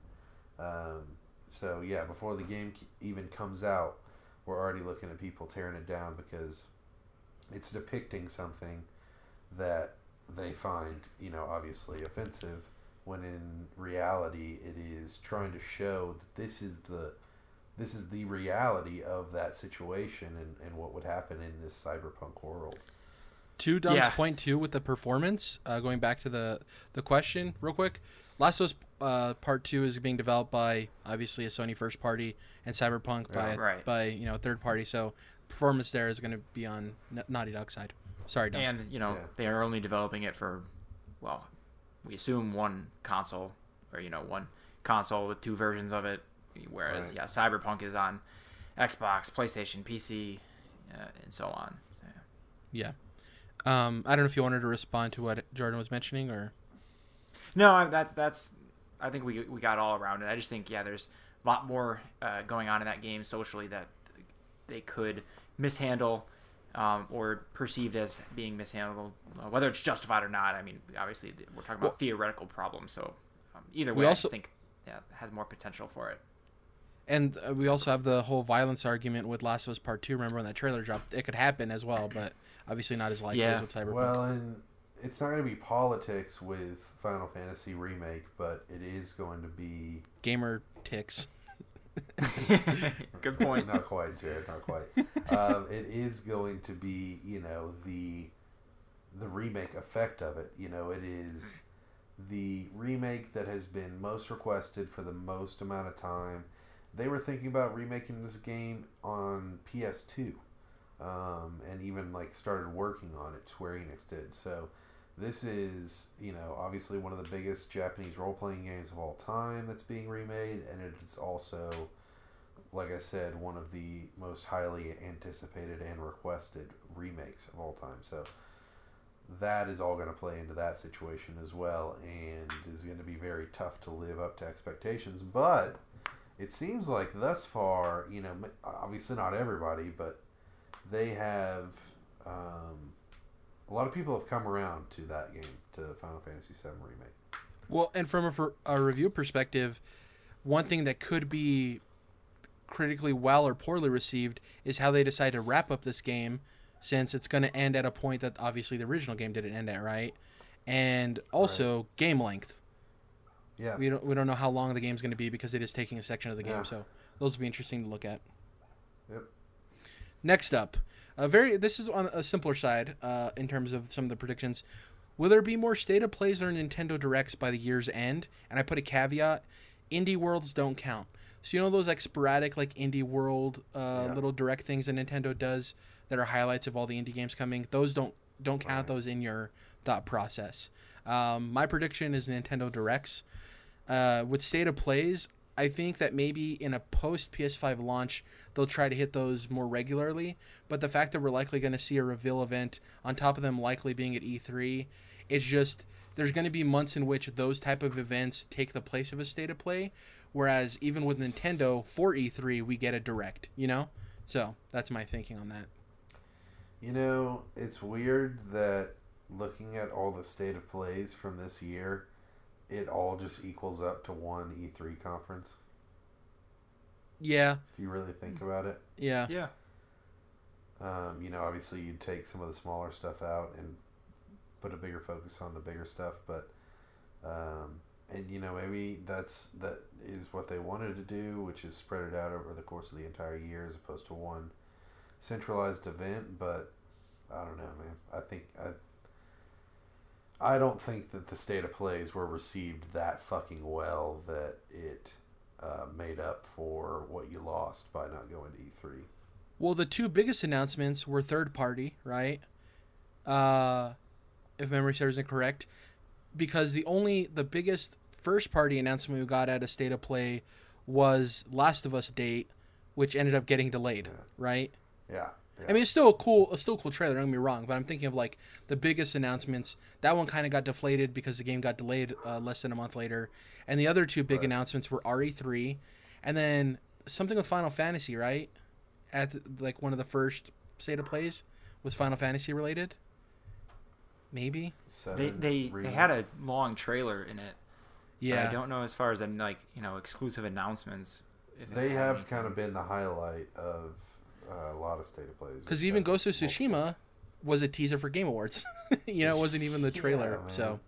um, so yeah before the game even comes out we're already looking at people tearing it down because it's depicting something that they find you know obviously offensive when in reality it is trying to show that this is the this is the reality of that situation and, and what would happen in this cyberpunk world. To Dom's yeah. point too with the performance, uh, going back to the the question real quick, Last of Us uh, Part Two is being developed by obviously a Sony first party and Cyberpunk by right. by you know third party. So performance there is going to be on Naughty Dog side. Sorry, Dom. And you know yeah. they are only developing it for, well, we assume one console or you know one console with two versions of it Whereas, right. yeah, Cyberpunk is on Xbox, PlayStation, PC, uh, and so on. Yeah. yeah. Um, I don't know if you wanted to respond to what Jordan was mentioning, or. No, that's that's. I think we we got all around it. I just think yeah, there's a lot more uh, going on in that game socially that they could mishandle um, or perceived as being mishandled, uh, whether it's justified or not. I mean, obviously we're talking about well, theoretical problems, so um, either way, also, I think yeah, has more potential for it. And uh, we also have the whole violence argument with Last of Us Part Two. Remember when that trailer dropped? It could happen as well, but obviously not as likely yeah. as with Cyberpunk. Well, and it's not going to be politics with Final Fantasy remake, but it is going to be gamer ticks. Good point. not quite, Jared. Not quite. Um, it is going to be, you know, the the remake effect of it. You know, it is the remake that has been most requested for the most amount of time they were thinking about remaking this game on PS2, um, and even like started working on it. Square Enix did. So this is you know obviously one of the biggest Japanese role playing games of all time that's being remade, and it's also like I said, one of the most highly anticipated and requested remakes of all time. So that is all going to play into that situation as well, and is going to be very tough to live up to expectations. But it seems like thus far, you know, obviously not everybody, but they have um, a lot of people have come around to that game, to Final Fantasy VII remake. Well, and from a, a review perspective, one thing that could be critically well or poorly received is how they decide to wrap up this game, since it's going to end at a point that obviously the original game didn't end at, right? And also right. game length. Yeah. We don't we don't know how long the game's going to be because it is taking a section of the game. Yeah. So those will be interesting to look at. Yep. Next up, a very this is on a simpler side uh, in terms of some of the predictions. Will there be more state of plays or Nintendo Directs by the year's end? And I put a caveat: indie worlds don't count. So you know those like sporadic like indie world uh, yeah. little direct things that Nintendo does that are highlights of all the indie games coming. Those don't don't count right. those in your thought process. Um, my prediction is Nintendo Directs. Uh, with state of plays, I think that maybe in a post PS5 launch, they'll try to hit those more regularly. But the fact that we're likely going to see a reveal event on top of them likely being at E3, it's just there's going to be months in which those type of events take the place of a state of play. Whereas even with Nintendo for E3, we get a direct, you know? So that's my thinking on that. You know, it's weird that looking at all the state of plays from this year, it all just equals up to one E3 conference. Yeah. If you really think about it. Yeah. Yeah. Um, you know, obviously you'd take some of the smaller stuff out and put a bigger focus on the bigger stuff, but um, and you know maybe that's that is what they wanted to do, which is spread it out over the course of the entire year as opposed to one centralized event. But I don't know, man. I think I I don't think that the state of plays were received that fucking well that it uh, made up for what you lost by not going to E3. Well, the two biggest announcements were third party, right? Uh, if memory serves me correct, because the only the biggest first party announcement we got at a state of play was Last of Us date, which ended up getting delayed, Yeah. right? Yeah. Yeah. I mean, it's still a cool, a still cool trailer. Don't get me wrong, but I'm thinking of like the biggest announcements. That one kind of got deflated because the game got delayed uh, less than a month later, and the other two big Right. announcements were RE3, and then something with Final Fantasy, right? At the, like one of the first state of plays was Final Fantasy related. Maybe, They Seven they, they remake. had a long trailer in it. yeah. I don't know as far as in like you know exclusive announcements. If They have anything. kind of been the highlight of uh, a lot of state of plays. Because even Ghost of multiple- Tsushima was a teaser for Game Awards. you know, it wasn't even the trailer. man. so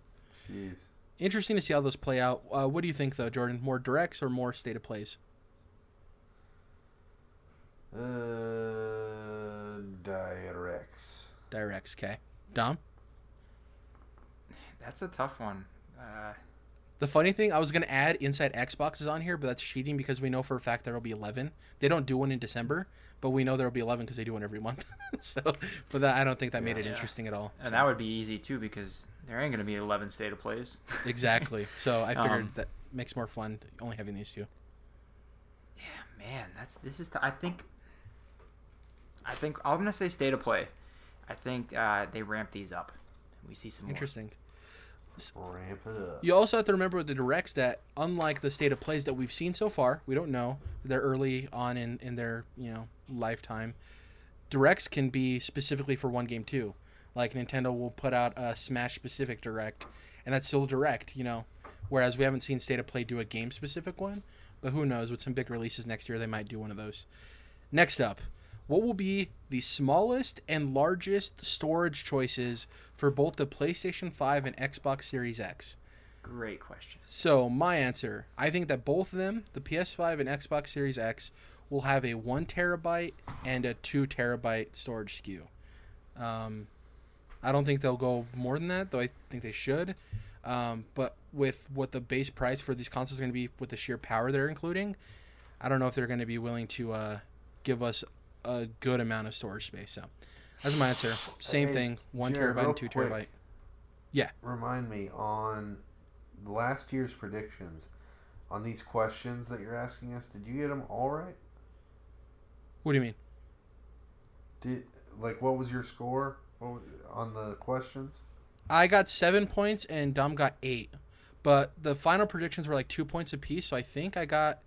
Jeez. interesting to see how those play out. Uh, what do you think, though, Jordan? More directs or more state of plays? Uh, directs. Directs, okay. Dom? That's a tough one. Uh, The funny thing, I was gonna add Inside Xbox is on here, but that's cheating because we know for a fact there will be eleven. They don't do one in December, but we know there will be eleven because they do one every month. so, but that, I don't think that made it Yeah. interesting at all. and So, that would be easy too because there ain't gonna be eleven state of plays. exactly. So I figured Um, that makes more fun only having these two. Yeah, man, that's this is. T- I think. I think I'm gonna say state of play. I think uh, they ramp these up. We see some more. Ramp it up. You also have to remember with the directs that unlike the state of plays that we've seen so far, we don't know. They're early on in, in their, you know, lifetime. Directs can be specifically for one game too. Like Nintendo will put out a Smash specific direct and that's still direct, you know. Whereas we haven't seen State of Play do a game specific one. But who knows, with some big releases next year they might do one of those. Next up, what will be the smallest and largest storage choices for both the PlayStation 5 and Xbox Series X? Great question. So my answer, I think that both of them, the PS5 and Xbox Series X, will have a one terabyte and a two terabyte storage SKU. Um, I don't think they'll go more than that, though. I think they should. Um, but with what the base price for these consoles is going to be, with the sheer power they're including, I don't know if they're going to be willing to uh, give us a good amount of storage space. So that's my answer. Same Hey, thing, one Jared, terabyte and two quick. terabyte. Yeah. Remind me on last year's predictions on these questions that you're asking us. Did you get them all right? What do you mean? Did like what was your score what was, on the questions? I got seven points and Dom got eight, but the final predictions were like two points apiece. So I think I got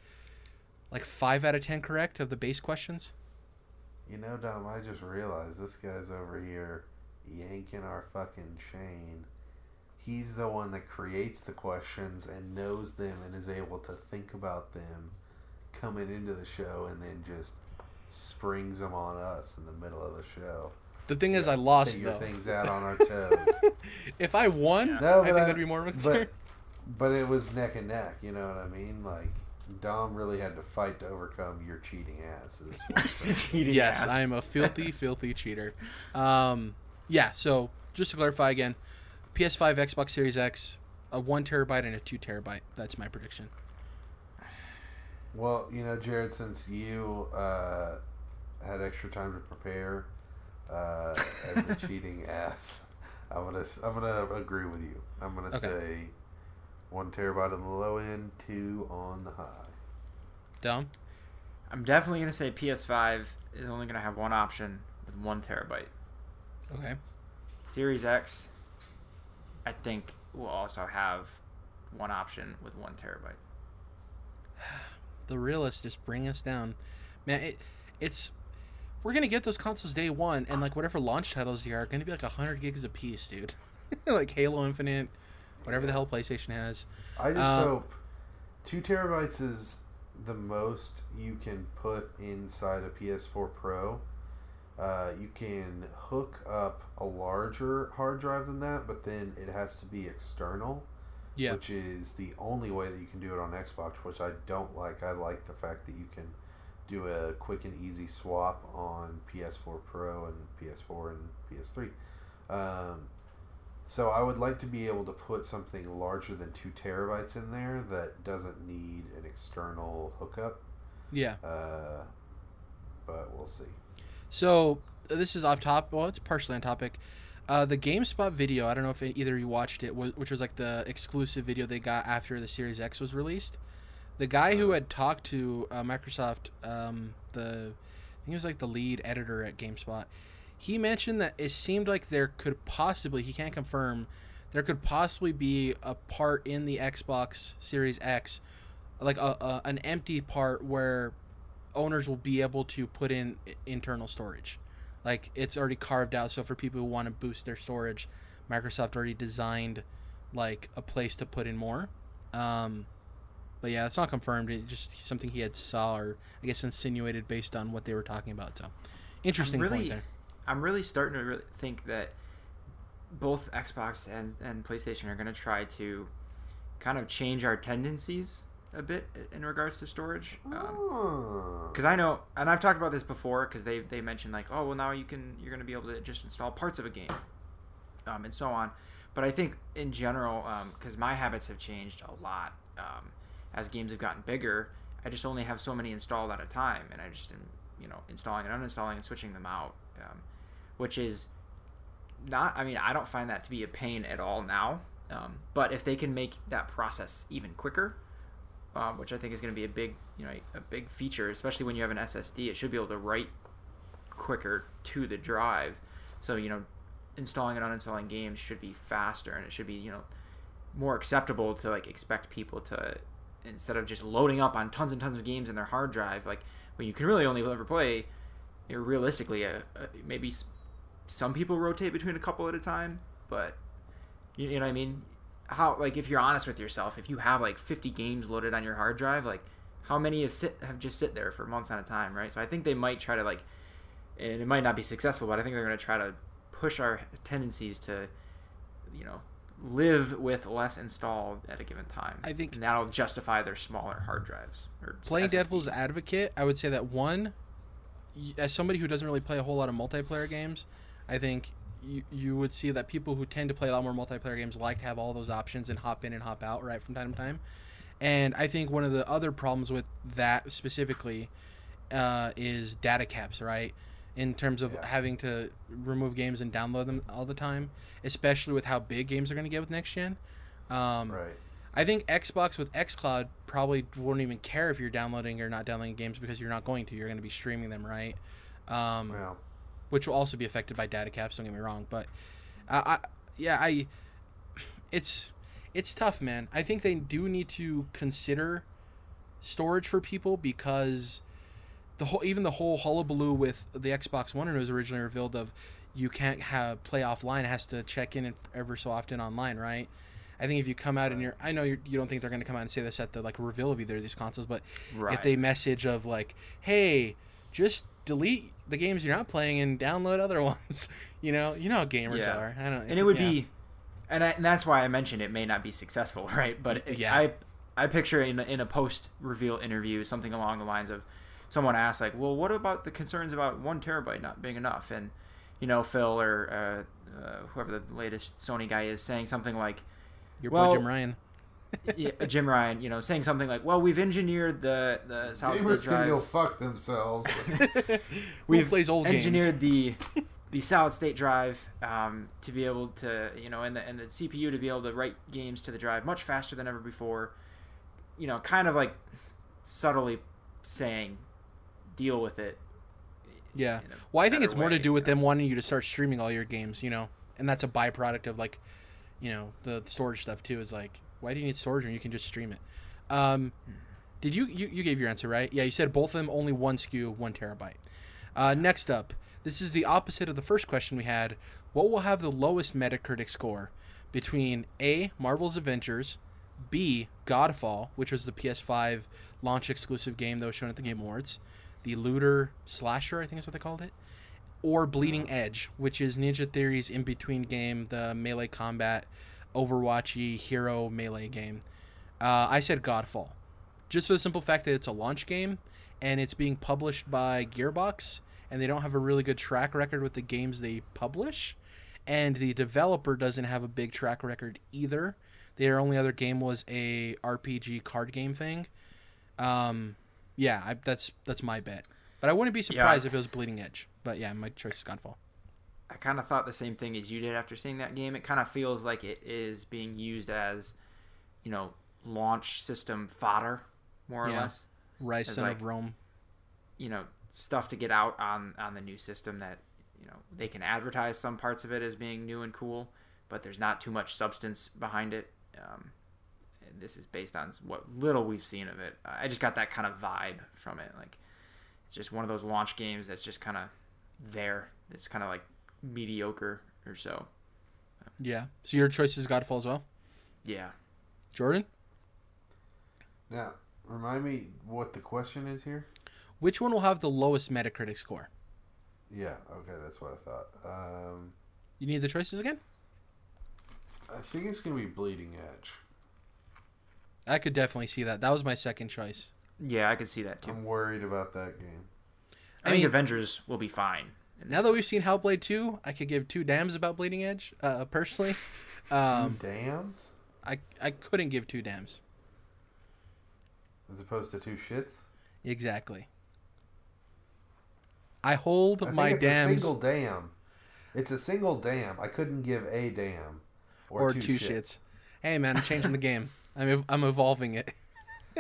like five out of ten correct of the base questions. You know, Dom, I just realized this guy's over here yanking our fucking chain. He's the one that creates the questions and knows them and is able to think about them coming into the show and then just springs them on us in the middle of the show. The thing is, I lost Figure though. things out on our toes. if I won, Yeah. No, I think I- that'd be more of a concern. but, but it was neck and neck, you know what I mean? Like, Dom really had to fight to overcome your cheating asses. Cheating yes, ass. I am a filthy, filthy cheater. Um, yeah. So just to clarify again, PS5, Xbox Series X, a one terabyte and a two terabyte. That's my prediction. Well, you know, Jared, since you uh, had extra time to prepare uh, as a cheating ass, I'm gonna s- I'm gonna agree with you. I'm gonna Okay. say one terabyte on the low end, two on the high. Dom. I'm definitely gonna say PS5 is only gonna have one option with one terabyte. Okay. Series X, I think, will also have one option with one terabyte. the realists just bring us down man it, it's we're gonna get those consoles day one and like whatever launch titles they are gonna be like 100 gigs a piece dude like halo infinite whatever the hell playstation has I just Um, hope two terabytes is the most you can put inside a PS4 Pro. Uh, you can hook up a larger hard drive than that, but then it has to be external, yeah which is the only way that you can do it on Xbox, which I don't like. I like the fact that you can do a quick and easy swap on PS4 Pro and PS4 and PS3. Um, so I would like to be able to put something larger than two terabytes in there that doesn't need an external hookup. yeah Uh, but we'll see. So uh, this is off top. Well, it's partially on topic. Uh, the GameSpot video. I don't know if either of you watched it, which was like the exclusive video they got after the Series X was released. The guy who had talked to uh, Microsoft, um, the I think he was like the lead editor at GameSpot. He mentioned that it seemed like there could possibly, he can't confirm, there could possibly be a part in the Xbox Series X, like a, a an empty part where owners will be able to put in internal storage. Like it's already carved out, so for people who want to boost their storage, Microsoft already designed like a place to put in more. Um, but yeah, it's not confirmed. It's just something he had saw or I guess insinuated based on what they were talking about. So interesting really- point there. I'm really starting to really think that both Xbox and, and PlayStation are going to try to kind of change our tendencies a bit in regards to storage. Um, Oh. because I know, and I've talked about this before, because they they mentioned like, oh well, now you can you're going to be able to just install parts of a game, um, and so on. But I think in general, because my habits have changed a lot um, as games have gotten bigger, I just only have so many installed at a time, and I just am you know installing and uninstalling and switching them out, um, which is not. I mean, I don't find that to be a pain at all now. Um, but if they can make that process even quicker, um, which I think is going to be a big, you know, a big feature, especially when you have an SSD. It should be able to write quicker to the drive, so you know, installing and uninstalling games should be faster, and it should be you know more acceptable to like expect people to instead of just loading up on tons and tons of games in their hard drive, like when you can really only ever play, you know, realistically, uh, uh, maybe some people rotate between a couple at a time, but you, you know what I mean? How like if you're honest with yourself, if you have like 50 games loaded on your hard drive, like how many have sit have just sit there for months at a time, right? So I think they might try to like, and it might not be successful, but I think they're going to try to push our tendencies to, you know, live with less installed at a given time. I think- and that'll justify their smaller hard drives or Playing devil's advocate, I would say that one, as somebody who doesn't really play a whole lot of multiplayer games, I think you, you would see that people who tend to play a lot more multiplayer games like to have all those options and hop in and hop out right from time to time. And I think one of the other problems with that specifically uh, is data caps, right? In terms of Yeah. having to remove games and download them all the time, especially with how big games are going to get with next gen. Um, Right. I think Xbox with XCloud probably won't even care if you're downloading or not downloading games because you're not going to. You're going to be streaming them, right? Um, Well, Which will also be affected by data caps. Don't get me wrong, but uh, I, yeah, I, it's it's tough, man. I think they do need to consider storage for people because the whole even the whole hullabaloo with the Xbox One when it was originally revealed of you can't have play offline it has to check in ever so often online right i think if you come out and you're i know you're, you don't think they're going to come out and say this at the like reveal of either of these consoles but Right. if they message of like hey just delete the games you're not playing and download other ones you know you know how gamers Yeah. are i don't and it would yeah. be, and, I, and that's why I mentioned it may not be successful, right? But it- Yeah. I I picture in in a post reveal interview something along the lines of someone asked like, well, what about the concerns about one terabyte not being enough? And you know, Phil or uh, uh, whoever the latest Sony guy is saying something like, your well, boy jim ryan yeah, Jim Ryan, you know, saying something like, well, we've engineered the the solid state gamers can go drive. fuck themselves. we've plays old engineered games the the solid state drive um, to be able to you know and the and the CPU to be able to write games to the drive much faster than ever before. You know, kind of like subtly saying, deal with it. Yeah. Well, I think better it's more to do with you know? them wanting you to start streaming all your games, you know, and that's a byproduct of like, you know, the storage stuff too. Is like, why do you need storage when you can just stream it? Um, did you, you you gave your answer right? Yeah, you said both of them only one SKU, one terabyte. Uh, next up, this is the opposite of the first question we had. What will have the lowest Metacritic score between A. Marvel's Avengers, B. Godfall, which was the PS5 launch exclusive game that was shown at the Game Awards, the looter slasher, I think is what they called it, or Bleeding Edge, which is Ninja Theory's in between game, the melee combat, Overwatchy hero melee game. Uh, I said Godfall, just for the simple fact that it's a launch game and it's being published by Gearbox, and they don't have a really good track record with the games they publish, and the developer doesn't have a big track record either. Their only other game was a RPG card game thing. Um, yeah, I, that's that's my bet. But I wouldn't be surprised if it was Bleeding Edge. But yeah, my choice is Godfall. I kind of thought the same thing as you did after seeing that game. It kind of feels like it is being used as, you know, launch system fodder, more or Yeah. less. Ryse As Son like- of Rome. You know, stuff to get out on on the new system that you know they can advertise some parts of it as being new and cool, but there's not too much substance behind it. Um, this is based on what little we've seen of it. I just got that kind of vibe from it. Like it's just one of those launch games that's just kind of there. It's kind of like mediocre or so. Yeah. So your choice is Godfall as well, Yeah. Jordan. Now, remind me what the question is here. Which one will have the lowest Metacritic score? Yeah, okay, that's what I thought. Um, You need the choices again. I think it's gonna be Bleeding Edge. I could definitely see that. That was my second choice. Yeah, I could see that too. I'm worried about that game. I, I think mean- Avengers will be fine. In Now that we've seen Hellblade 2, I could give two dams about Bleeding Edge. Uh, personally, um, Two dams I I couldn't give two dams. as opposed to two shits. Exactly. I hold I think my it's dams a single dam. It's a single dam. I couldn't give a dam or, two, shits. Hey man, I'm changing the game. I'm ev- I'm evolving it.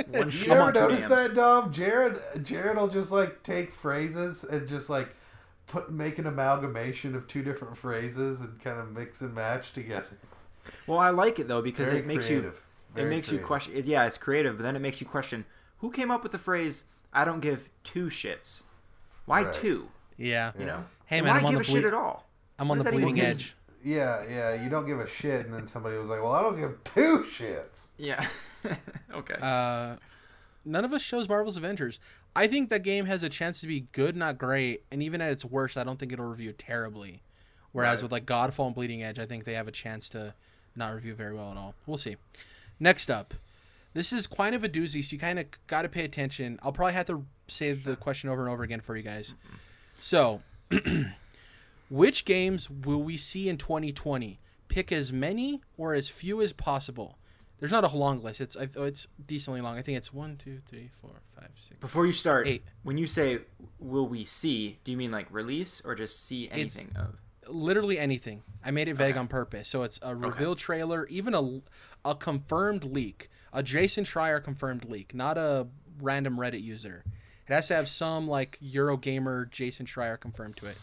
One You shit ever on two notice dams. that, Dom? Jared, Jared will just like take phrases and just like put make an amalgamation of two different phrases and kind of mix and match together. Well, I like it though because Very it makes creative. you Very it makes you question. it- Yeah, it's creative, but then it makes you question who came up with the phrase "I don't give two shits." Why Right. two? yeah. You know, Hey man, why I'm on give the a shit at all? I'm on What the does that even bleeding edge. Yeah, yeah. You don't give a shit, and then somebody was like, "Well, I don't give two shits." Yeah. okay. Uh, none of us shows Marvel's Avengers. I think that game has a chance to be good, not great, and even at its worst, I don't think it'll review terribly. Whereas Right. with like Godfall and Bleeding Edge, I think they have a chance to not review very well at all. We'll see. Next up, this is kind of a doozy, so you kind of got to pay attention. I'll probably have to say the question over and over again for you guys. So, which games will we see in 2020? Pick as many or as few as possible. There's not a long list. It's I- oh, it's decently long. I think it's one, two, three, four, five, six. Before you start, Eight. when you say "will we see," do you mean like release or just see It's- anything of? Literally anything. I made it vague Okay. on purpose. So it's a reveal trailer, even a a confirmed leak, a Jason Schreier confirmed leak, not a random Reddit user. It has to have some like Eurogamer Jason Schreier confirmed to it.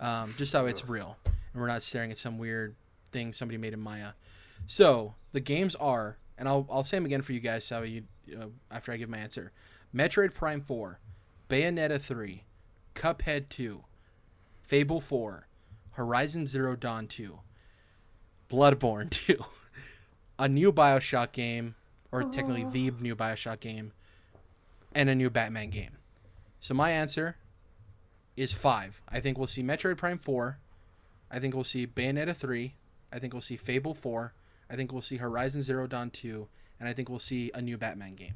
Um, just so it's real, and we're not staring at some weird thing somebody made in Maya. So the games are, and I'll I'll say them again for you guys. So you uh, after I give my answer, Metroid Prime Four, Bayonetta Three, Cuphead Two, Fable Four, Horizon Zero Dawn Two, Bloodborne Two, a new Bioshock game, or technically the new Bioshock game, and a new Batman game. So my answer is five. I think we'll see Metroid Prime Four. I think we'll see Bayonetta Three. I think we'll see Fable Four. I think we'll see Horizon Zero Dawn Two, and I think we'll see a new Batman game.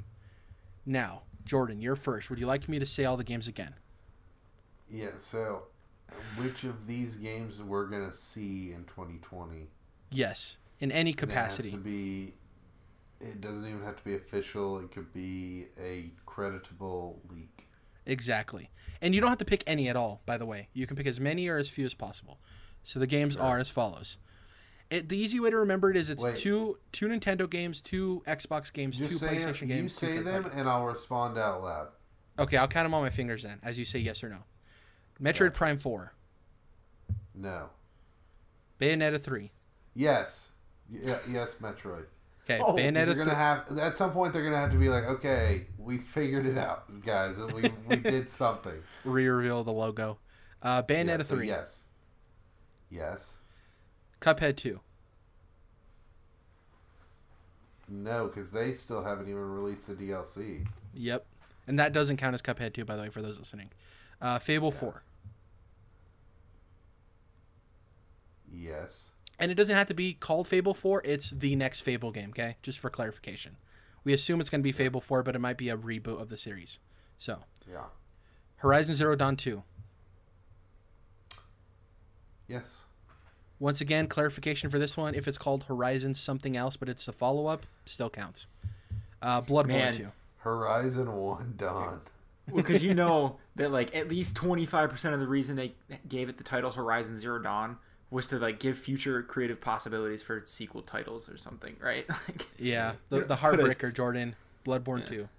Now, Jordan, you're first. Would you like me to say all the games again? Yeah. So, which of these games we're gonna see in 2020? Yes, in any And It capacity. has to be. It doesn't even have to be official. It could be a creditable leak. Exactly. And you don't have to pick any at all, by the way. You can pick as many or as few as possible. So the games Sure. are as follows. It, the easy way to remember it is it's Wait. two two Nintendo games, two Xbox games, Just two say PlayStation you games. two say them, party. and I'll respond out loud. Okay, I'll count them on my fingers then, as you say yes or no. Metroid. Prime Four, No. Bayonetta Three. Yes. Yeah, yes, Metroid. Okay, Oh, Bayonetta. They're gonna Th- have at some point. They're gonna have to be like, okay, we figured it out, guys. and We we did something. re-reveal the logo. Uh, Bayonetta Yeah, so Three, yes. Yes. Cuphead Two, No, because they still haven't even released the DLC. Yep, and that doesn't count as Cuphead Two, by the way, for those listening. Uh, Fable Yeah. Four, Yes. and it doesn't have to be called Fable Four. It's the next Fable game. Okay, just for clarification. We assume it's going to be Fable Four, but it might be a reboot of the series. So, Yeah. Horizon Zero Dawn Two. Yes. Once again, clarification for this one: if it's called Horizon something else, but it's a follow-up, still counts. Uh, Bloodborne Man. Two. Horizon One Dawn. because you know that like at least 25% of the reason they gave it the title Horizon Zero Dawn was to like give future creative possibilities for sequel titles or something, right? Like, Yeah, the, You know, the put a- heartbreaker, Jordan. Bloodborne Yeah. 2.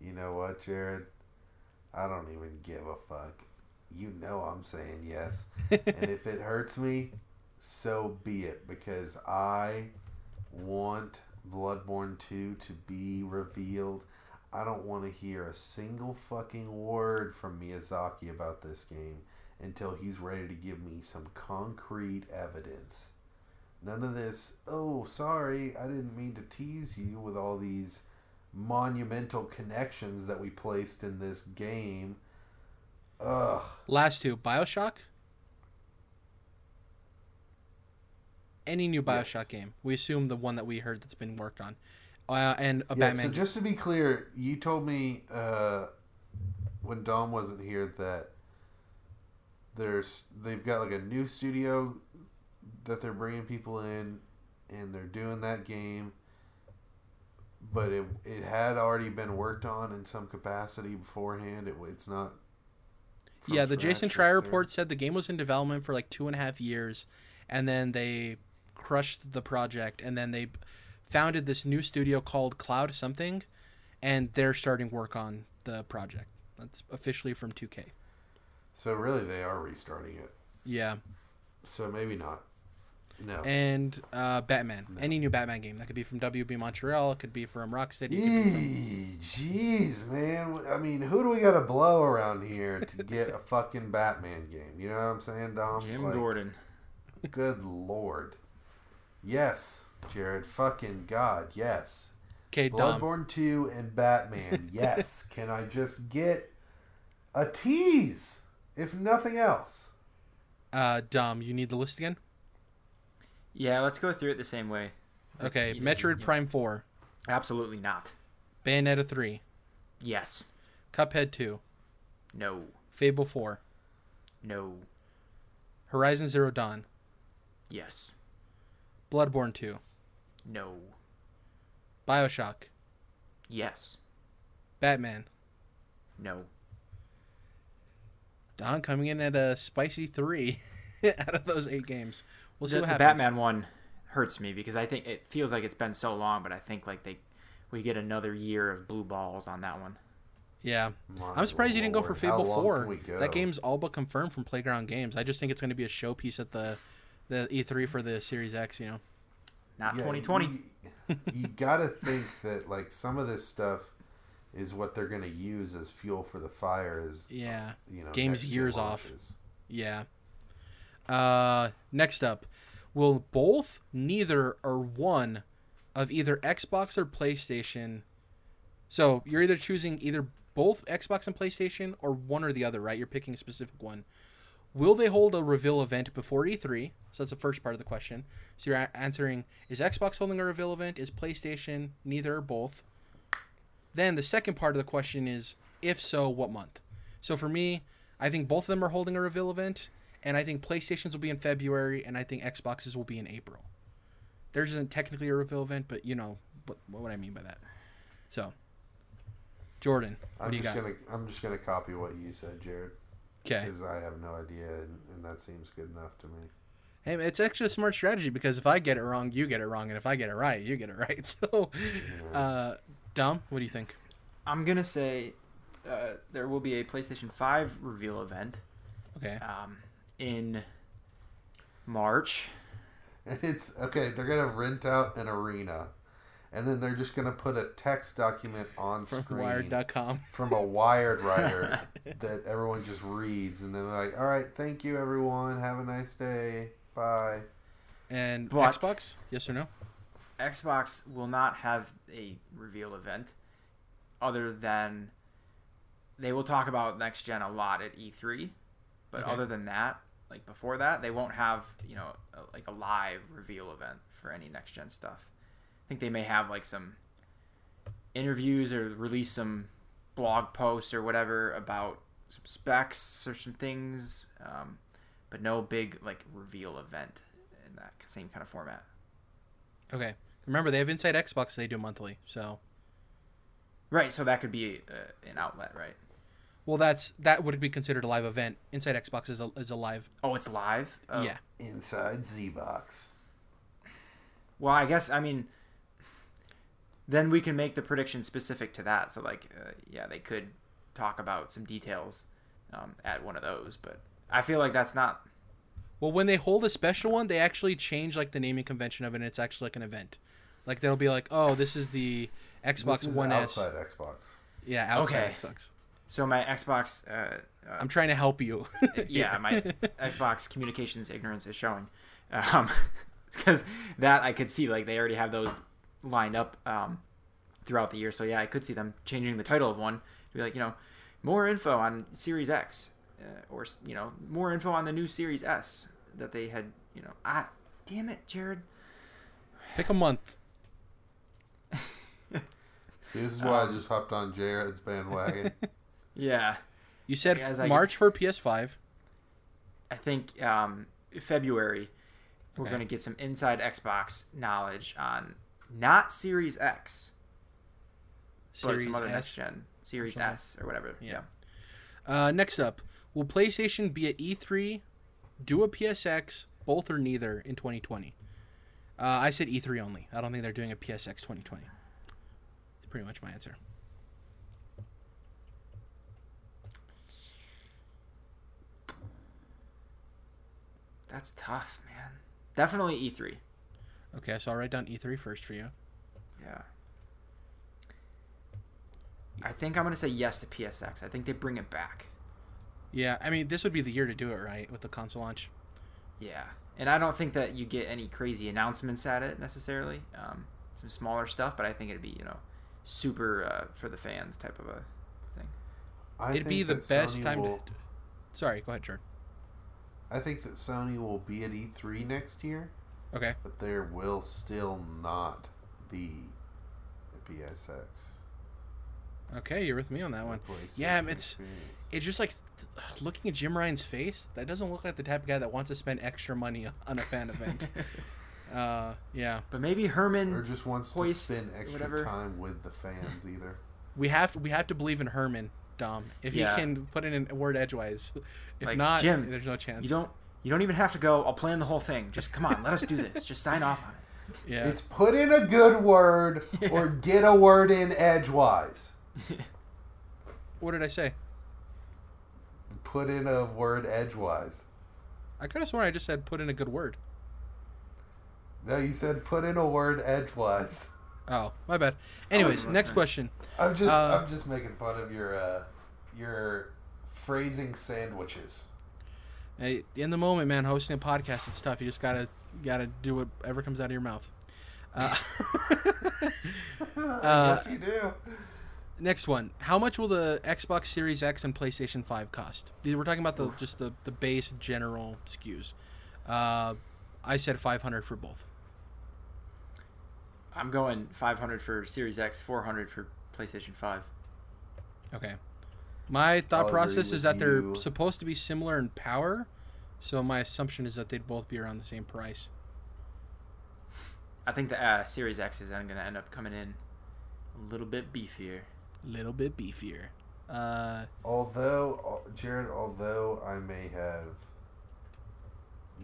You know what, Jared? I don't even give a fuck. You know I'm saying yes. and if it hurts me, so be it. Because I want Bloodborne 2 to be revealed. I don't want to hear a single fucking word from Miyazaki about this game until he's ready to give me some concrete evidence. None of this, oh, sorry, I didn't mean to tease you with all these monumental connections that we placed in this game. Ugh. Last two Bioshock. Any new Bioshock Yes. game. We assume the one that we heard that's been worked on. Uh, and a yeah, Batman. so just to be clear, you told me uh, when Dom wasn't here that there's they've got like a new studio that they're bringing people in, and they're doing that game. But it it had already been worked on in some capacity beforehand. It it's not. Yeah, the Jason this report said the game was in development for like two and a half years, and then they crushed the project, and then they founded this new studio called Cloud something, and they're starting work on the project. That's officially from 2K. So really, they are restarting it. Yeah, So maybe not. No. and uh, Batman. No. Any new Batman game that could be from WB Montreal, it could be from Rocksteady. it could from- Jeez, man. I mean, who do we got to blow around here to get a fucking Batman game? You know what I'm saying, Dom? Jim Like, Gordon. Good lord. Yes, Jared. Fucking God, yes. Okay, Dom. Bloodborne 2 and Batman. Yes. Can I just get a tease, if nothing else? Uh, Dom, you need the list again. Yeah, let's go through it the same way. Okay, Y- Metroid yeah. Prime 4, Absolutely not. Bayonetta 3, Yes. Cuphead 2, No. Fable 4, No. Horizon Zero Dawn, Yes. Bloodborne 2, No. Bioshock, Yes. Batman. No. Dom coming in at a spicy three out of those eight games. We'll see the, what the. Batman one hurts me because I think it feels like it's been so long, but I think like they we get another year of blue balls on that one. Yeah, My I'm surprised you didn't go for lord, how Fable Four. can we go? That game's all but confirmed from Playground Games. I just think it's going to be a showpiece at the the E3 for the Series X. You know. Not Yeah, 2020. You, you gotta think that like some of this stuff is what they're gonna use as fuel for the fire. Is Yeah. you know Game's next-gen years off. Yeah. Uh, next up, will both, neither, or one of either Xbox or PlayStation. So you're either choosing either both Xbox and PlayStation or one or the other, right? You're picking a specific one. Will they hold a reveal event before E3? So that's the first part of the question. So you're answering is Xbox holding a reveal event? Is PlayStation neither or both? Then the second part of the question is if so, what month? So for me, I think both of them are holding a reveal event, and I think PlayStation's will be in February, and I think Xboxes will be in April. Theirs isn't technically a reveal event, but you know what, what I mean by that. So, Jordan, what I'm do you just got? gonna I'm just gonna copy what you said, Jared, Okay. because I have no idea, and, and that seems good enough to me. Hey, it's actually a smart strategy because if I get it wrong, you get it wrong, and if I get it right, you get it right. So, Yeah. uh, Dom, what do you think? I'm gonna say uh, there will be a PlayStation 5 reveal event Okay. um, in March. And it's okay. They're gonna rent out an arena, and then they're just gonna put a text document on From screen Wired.com. from a Wired writer that everyone just reads, and then they're like, "All right, thank you, everyone. Have a nice day. Bye." And But- Xbox? Yes or no? Xbox will not have a reveal event other than they will talk about next gen a lot at E3, but Okay. other than that, like before that, they won't have, you know, a, like a live reveal event for any next gen stuff. I think they may have like some interviews or release some blog posts or whatever about some specs or some things, um, but no big like reveal event in that same kind of format. Okay. Remember, they have Inside Xbox they do monthly, so Right, so that could be uh, an outlet, right? Well, that's that would be considered a live event. Inside Xbox is a is a live. Oh, it's live. Oh. Yeah. Inside Z Box. Well, I guess I mean, then we can make the prediction specific to that. So, like, uh, yeah, they could talk about some details um, at one of those, but I feel like that's not. Well, when they hold a special one, they actually change like the naming convention of it, and it's actually like an event. Like they'll be like, "Oh, this is the Xbox This is One S." outside Xbox. Yeah, outside Okay. Xbox. So my Xbox, uh, uh, I'm trying to help you. yeah, my Xbox communications ignorance is showing, um, because that I could see like they already have those lined up um, throughout the year. So yeah, I could see them changing the title of one to be like you know more info on Series X, uh, or you know more info on the new Series S that they had. You know, ah, damn it, Jared. Pick a month. See, this is why Um, I just hopped on Jared's bandwagon. Yeah, You said I- March for PS5. I think um, February we're Okay. going to get some inside Xbox knowledge on not Series X, but Series some other next S. gen Series something. S or whatever. Yeah. Uh, next up, will PlayStation be at E3, do a PSX, both or neither in 2020? Uh, I said E3 only. I don't think they're doing a PSX 2020. It's pretty much my answer. That's tough, man. Definitely E3. Okay, so I'll write down E3 first for you. Yeah. I think I'm going to say yes to PSX. I think they bring it back. Yeah, I mean, this would be the year to do it, right? With the console launch. Yeah. And I don't think that you get any crazy announcements at it necessarily. Um, some smaller stuff, but I think it'd be, you know, super uh, for the fans type of a thing. I It'd be the best Sony time will- to. Sorry, go ahead, Jordan. I think that Sony will be at E3 next year, Okay. but there will still not be a PSX. Okay, you're with me on that one. Yeah, it's- experience. It's just like looking at Jim Ryan's face. That doesn't look like the type of guy that wants to spend extra money on a fan event. Uh, yeah, But maybe Hermen or just wants Hulst, to spend extra whatever. time with the fans either. we have to we have to believe in Hermen, Dom. If Yeah. he can put it in a word edgewise, if Like, not, Jim, there's no chance. You don't. You don't even have to go. I'll plan the whole thing. Just come on, let us do this. Just sign off on it. Yeah. It's put in a good word or get a word in edgewise. what did I say? Put in a word edgewise. I could have sworn I just said put in a good word. No, you said put in a word edgewise. Oh, my bad. Anyways, Oh, next okay. question. I'm just Uh, I'm just making fun of your uh, your phrasing sandwiches. Hey, in the moment, man, hosting a podcast, it's tough. You just gotta gotta do whatever comes out of your mouth. Uh, Uh, yes, you do. next one. How much will the Xbox Series X and PlayStation Five cost? We're talking about the just the the base general SKUs. Uh, I said five hundred for both. I'm going 500 for Series X, 400 for PlayStation 5. Okay. My thought I'll process is that they're supposed to be similar in power, so my assumption is that they'd both be around the same price. I think the uh, Series X is going to end up coming in a little bit beefier. A little bit beefier. Uh, Although Jared, although I may have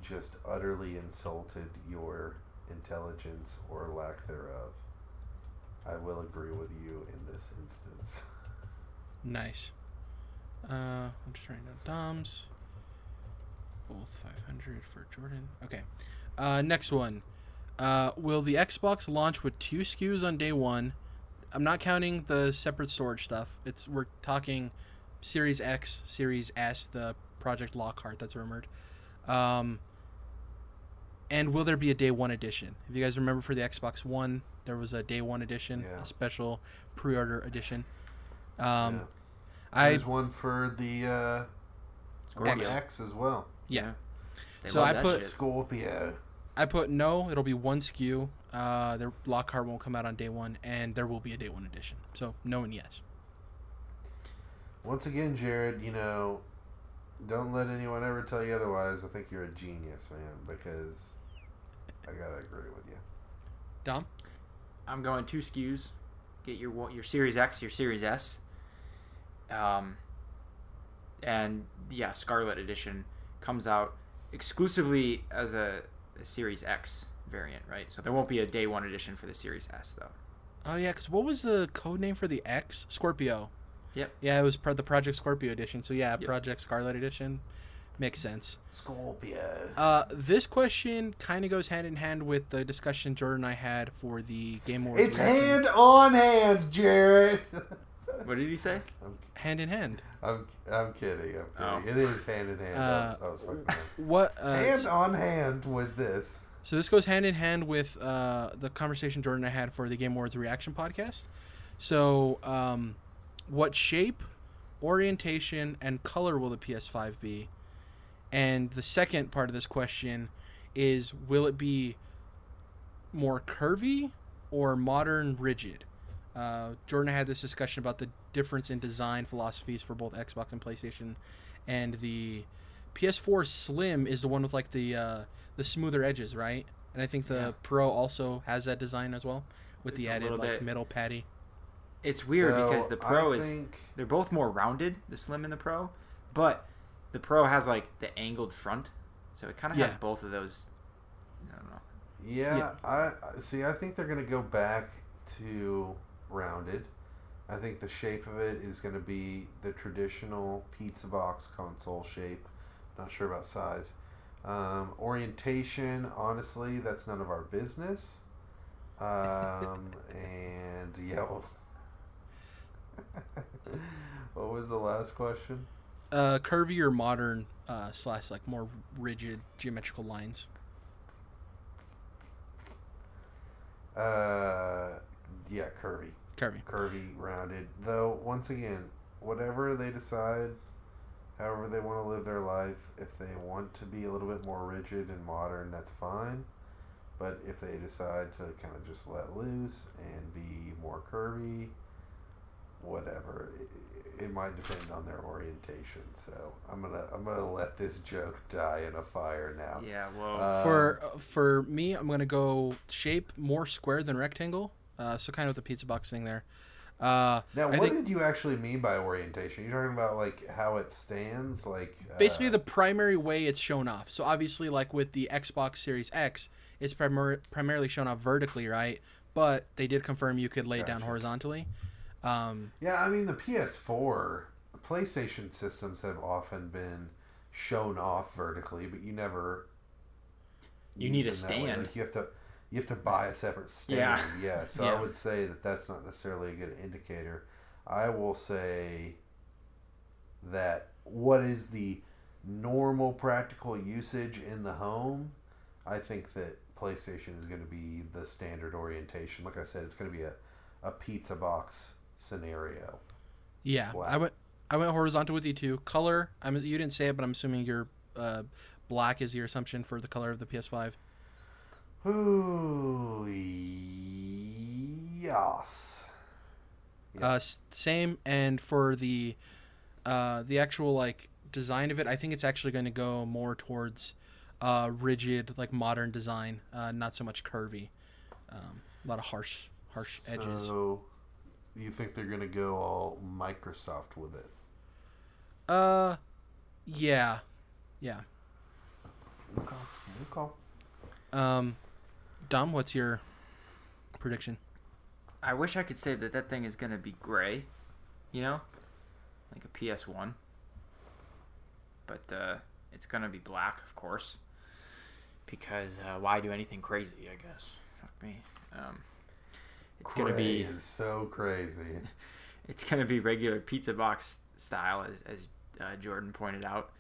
just utterly insulted your intelligence or lack thereof, I will agree with you in this instance. nice. Uh, I'm just writing down Dom's. Both 500 for Jordan. Okay. Uh, next one. Uh, will the Xbox launch with two SKUs on day one? I'm not counting the separate storage stuff. It's we're talking Series X, Series S, the Project Lockhart that's rumored. Um, and will there be a day one edition? If you guys remember for the Xbox One, there was a day one edition, Yeah. a special pre-order edition. Um, Yeah. I There's one for the uh, Scorpio. X as well. Yeah. They So love I that put- shit. Scorpio. I put no. It'll be one SKU. Uh, the Lockhart won't come out on day one, and there will be a day one edition. So no and yes. Once again, Jared, you know, don't let anyone ever tell you otherwise. I think you're a genius, man, because I gotta agree with you. Dom. I'm going two SKUs, get your one- your Series X, your Series S. Um, and yeah, Scarlet Edition comes out exclusively as a, a Series X variant, right? So there won't be a day one edition for the Series S though. Oh yeah, because what was the code name for the X? Scorpio. Yep. Yeah, it was pro- the Project Scorpio edition. So yeah, Yep. Project Scarlet edition makes sense. Scorpio. Uh, this question kind of goes hand in hand with the discussion Jordan and I had for the Game Awards. it's reaction. hand on hand, Jared. What did he say? hand in hand. I'm, I'm kidding. I'm Oh. kidding. It is hand in hand. I was, I was fucking. What? Uh, hand on hand with this. So this goes hand in hand with uh, the conversation Jordan and I had for the Game Awards reaction podcast. So, um, what shape, orientation, and color will the PS5 be? And the second part of this question is, will it be more curvy or modern rigid? Uh, Jordan had this discussion about the difference in design philosophies for both Xbox and PlayStation, and the PS4 Slim is the one with like the uh, the smoother edges, right? And I think the Yeah. Pro also has that design as well, with It's the added like bit- middle patty. It's weird So, because the Pro I is think- they're both more rounded, the Slim and the Pro, but the Pro has like the angled front, so it kind of has both of those. I don't know. Yeah, Yeah. I see. I think they're gonna go back to rounded. I think the shape of it is gonna be the traditional pizza box console shape. Not sure about size. Um, orientation, honestly, that's none of our business. Um, and yeah. well- what was the last question? Uh, curvy or modern uh, slash like more rigid geometrical lines. Uh, yeah, curvy. Curvy. curvy, rounded. Though, once again, whatever they decide, however they want to live their life, if they want to be a little bit more rigid and modern, that's fine. But if they decide to kind of just let loose and be more curvy, whatever, it, it might depend on their orientation. So I'm gonna I'm gonna let this joke die in a fire now. Yeah, well, Uh, For for me, I'm gonna go shape more square than rectangle. Uh, so kind of the pizza box thing there. Uh, Now, what think- did you actually mean by orientation? You're talking about like how it stands, like basically uh, the primary way it's shown off. So obviously, like with the Xbox Series X, it's primar- primarily shown off vertically, right? But they did confirm you could lay it down horizontally. Um, Yeah, I mean the PS4, PlayStation systems have often been shown off vertically, but you never. You need a use them that way. stand. Like, you have to, you have to buy a separate stand. Yeah. Yeah. So Yeah. I would say that that's not necessarily a good indicator. I will say that what is the normal practical usage in the home, I think that PlayStation is going to be the standard orientation. Like I said, it's going to be a, a pizza box scenario. yeah. I went I went horizontal with you too. Color, I'm you didn't say it, but I'm assuming your uh, black is your assumption for the color of the PS5. Ooh, yes. Yeah. Uh, same, and for the uh, the actual like design of it, I think it's actually going to go more towards uh, rigid, like modern design, uh, not so much curvy. Um, a lot of harsh, harsh edges. So, you think they're gonna go all Microsoft with it? Uh, yeah, yeah. Okay. Okay. Um, Dom, what's your prediction? I wish I could say that that thing is gonna be gray, you know, like a PS One. But uh, it's gonna be black, of course, because uh, why do anything crazy? I guess. Fuck me. Um, it's gonna be so crazy. it's gonna be regular pizza box style, as as uh, Jordan pointed out,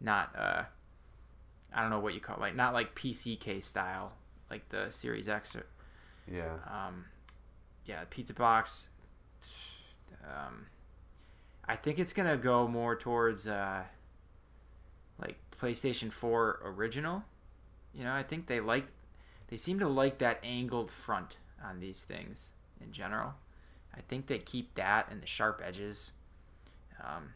not uh, I don't know what you call it, like not like PC case style, like the Series X or Yeah. um, yeah, pizza box. Um, I think it's gonna go more towards uh, like PlayStation Four original. You know, I think they like, they seem to like that angled front on these things in general. I think they keep that and the sharp edges. Um,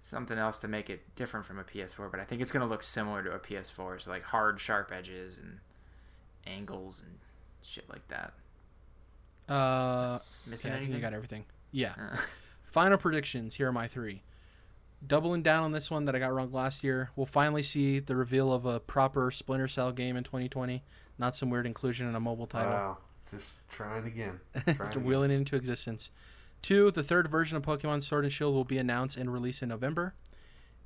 something else to make it different from a PS4, but I think it's gonna look similar to a PS4. So like hard, sharp edges and angles and shit like that. Uh, Missing yeah, I think you got everything. Yeah. Uh, Final predictions. Here are my three. Doubling down on this one that I got wrong last year, we'll finally see the reveal of a proper Splinter Cell game in 2020, not some weird inclusion in a mobile title. Wow. Just trying again. Trying again. wheel into existence. Two, the third version of Pokemon Sword and Shield will be announced and released in November.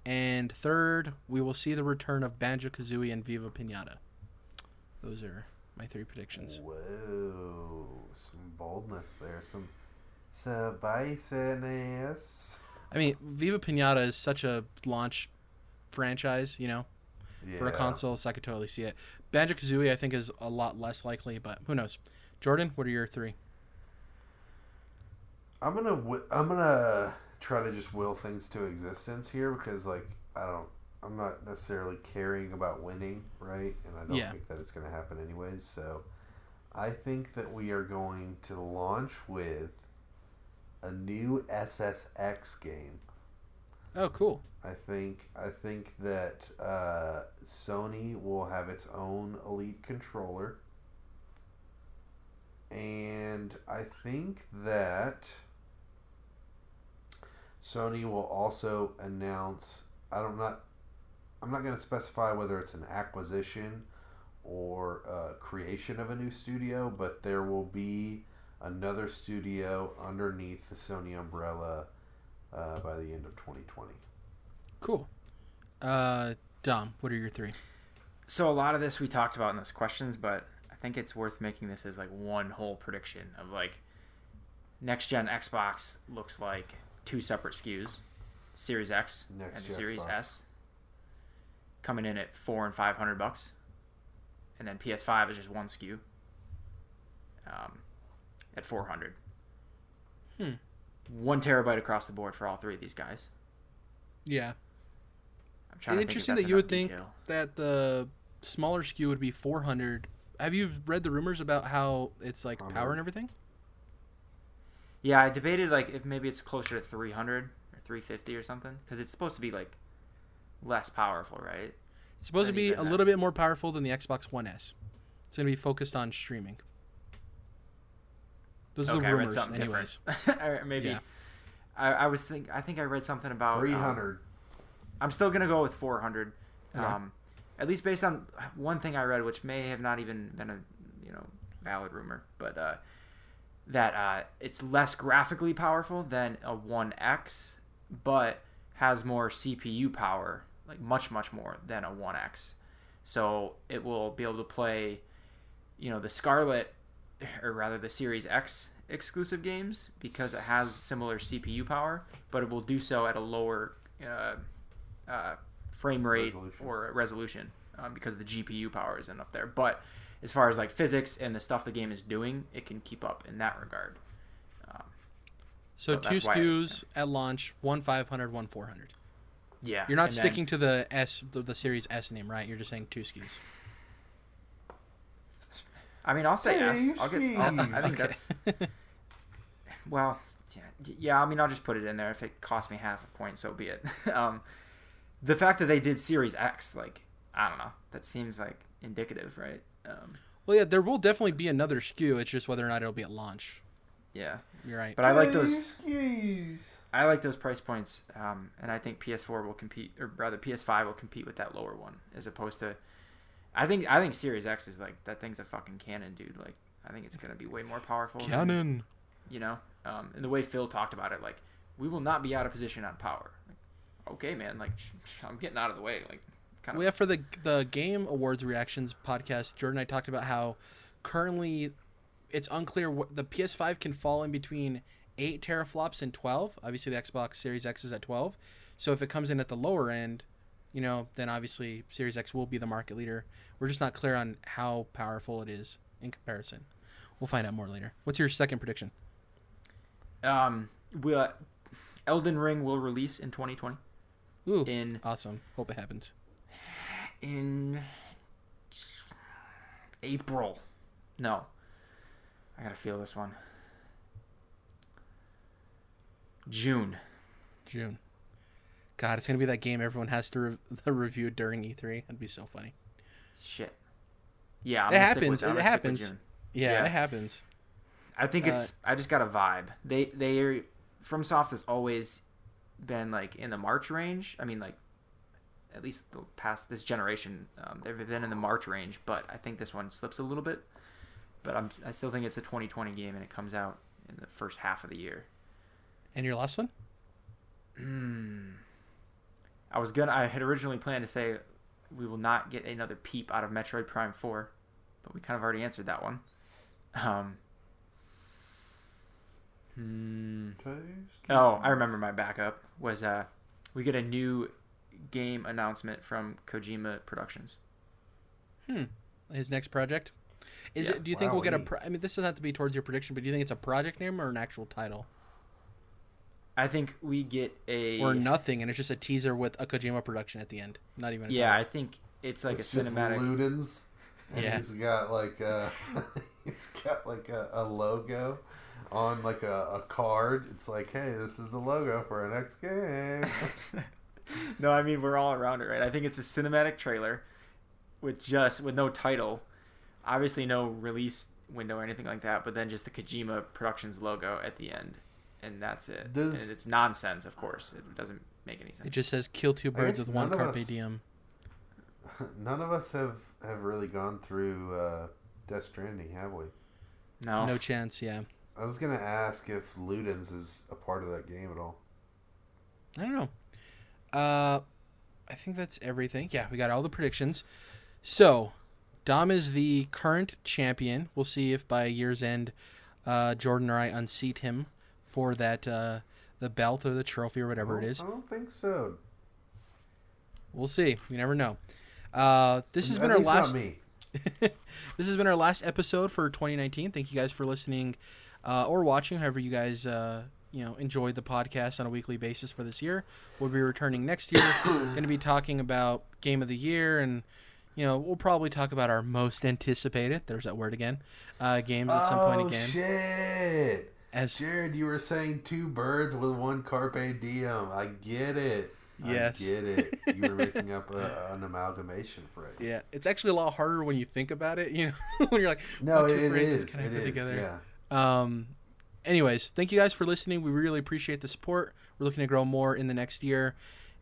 And third, we will see the return of Banjo Kazooie and Viva Pinata. Those are my three predictions. Whoa. Some boldness there. Some spiciness. I mean, Viva Pinata is such a launch franchise, you know, Yeah. for a console, so I could totally see it. Banjo Kazooie, I think, is a lot less likely, but who knows? Jordan, what are your three? I'm gonna I'm gonna try to just will things to existence here because like I don't I'm not necessarily caring about winning right and I don't Yeah. think that it's gonna happen anyways so I think that we are going to launch with a new SSX game. Oh, cool. I think I think that uh, Sony will have its own Elite controller, and I think that Sony will also announce. I don't not. I'm not going to specify whether it's an acquisition or uh, creation of a new studio, but there will be another studio underneath the Sony umbrella uh, by the end of 2020. Cool. Uh, Dom, what are your three? so a lot of this we talked about in those questions, but I think it's worth making this as like one whole prediction of like next gen Xbox looks like two separate SKUs, Series X Next and the Series Xbox. S, coming in at four and five hundred bucks, and then PS5 is just one SKU. Um, at four hundred. Hmm. One terabyte across the board for all three of these guys. Yeah. I'm trying to Interesting think that you that's would think that the smaller SKU would be 400. Have you read the rumors about how it's like power and everything? Yeah, I debated like if maybe it's closer to 300 or 350 or something because it's supposed to be like less powerful, right? It's supposed to be a that. little bit more powerful than the Xbox One S. It's going to be focused on streaming. Those are okay, the I read rumors, something anyways. different. Maybe Yeah. I, I was think I think I read something about um, 300. I'm still gonna go with 400. Okay. Um, at least based on one thing I read, which may have not even been a you know valid rumor, but uh, that uh, it's less graphically powerful than a One X, but has more CPU power, like much much more than a One X. So it will be able to play, you know, the Scarlet, or rather the Series X exclusive games because it has similar CPU power, but it will do so at a lower uh, uh, frame rate Resolution. or resolution um, because the GPU power isn't up there. But as far as like physics and the stuff the game is doing, it can keep up in that regard. So, So two that's why- SKUs at launch, one 500, one 400. Yeah, You're not and then- sticking to the S, the, the Series S name, right? You're just saying two SKUs. I mean, I'll say Hey, S. I'll get. I'll, I think Okay. that's. Well, yeah, yeah. I mean, I'll just put it in there. If it costs me half a point, so be it. um, the fact that they did Series X, like, I don't know. That seems like indicative, right? Um, Well, yeah, there will definitely be another SKU. It's just whether or not it'll be at launch. yeah, You're right. but I like those. Excuse. I like those price points, um, and I think PS4 will compete, or rather PS5 will compete with that lower one, as opposed to. I think I think Series X is like that thing's a fucking cannon, dude. Like I think it's gonna be way more powerful. than- you know, um, and the way Phil talked about it, like we will not be out of position on power. Okay, man, like I'm getting out of the way, like kind of. Well, yeah, for the the game awards reactions podcast, Jordan and I talked about how currently it's unclear what the PS5 can fall in between eight teraflops and twelve. Obviously, the Xbox Series X is at twelve. So if it comes in at the lower end, you know, then obviously Series X will be the market leader. We're just not clear on how powerful it is in comparison. We'll find out more later. What's your second prediction? Um, will Elden Ring will release in 2020 Ooh, in awesome. Hope it happens. in April. No, I gotta feel this one. June. June. God, it's gonna be that game everyone has to re- review during E3. That'd be so funny. Shit. Yeah, I'm It happens, it with happens. Yeah, Yeah. it happens. I think Uh, it's. I just got a vibe. They they are FromSoft is always been like in the March range. I mean, like at least the past this generation, um, they've been in the March range. But I think this one slips a little bit. But I'm I still think it's a 2020 game, and it comes out in the first half of the year. And your last one? Hmm. I was gonna. I had originally planned to say we will not get another peep out of Metroid Prime Four, but we kind of already answered that one. Um. Hmm. Oh, I remember my backup was uh, we get a new game announcement from Kojima Productions. Hmm. His next project. Is Yeah. it? Do you think we'll get a? Pro- I mean, this doesn't have to be towards your prediction, but do you think it's a project name or an actual title, I think we get a. or nothing, and it's just a teaser with a Kojima production at the end? Not even. A Yeah, I think it's like it's a just cinematic. Ludens, and Yeah. he's got like a, he's got like a, a logo on like a, a card. It's like, hey, this is the logo for our next game. no, I mean we're all around it, right? I think it's a cinematic trailer with just with no title, obviously no release window or anything like that, but then just the Kojima Productions logo at the end, and that's it. Does- and it's nonsense, of course. It doesn't make any sense. It just says "kill two birds with one none carpe us- diem." None of us have have really gone through uh, Death Stranding, have we? no, No chance. Yeah. I was gonna ask if Ludens is a part of that game at all. I don't know. Uh, I think that's everything. Yeah, we got all the predictions. So, Dom is the current champion. We'll see if by year's end, uh, Jordan or I unseat him for that uh, the belt or the trophy or whatever it is. I don't think so. We'll see. We never know. Uh, this has At been our last. this has been our last episode for 2019. Thank you guys for listening uh, or watching, however you guys uh, you know enjoyed the podcast on a weekly basis for this year. We'll be returning next year. Going to be talking about game of the year, and you know we'll probably talk about our most anticipated. There's that word again. Uh, games at some point Oh, again. shit! As Jared, you were saying two birds with one carpe diem. I get it. Yes. I get it. You were making up a, an amalgamation phrase. yeah, it's actually a lot harder when you think about it. You know, when you're like, No, it, it is. It is. together? Yeah. Um, anyways, thank you guys for listening. We really appreciate the support. We're looking to grow more in the next year.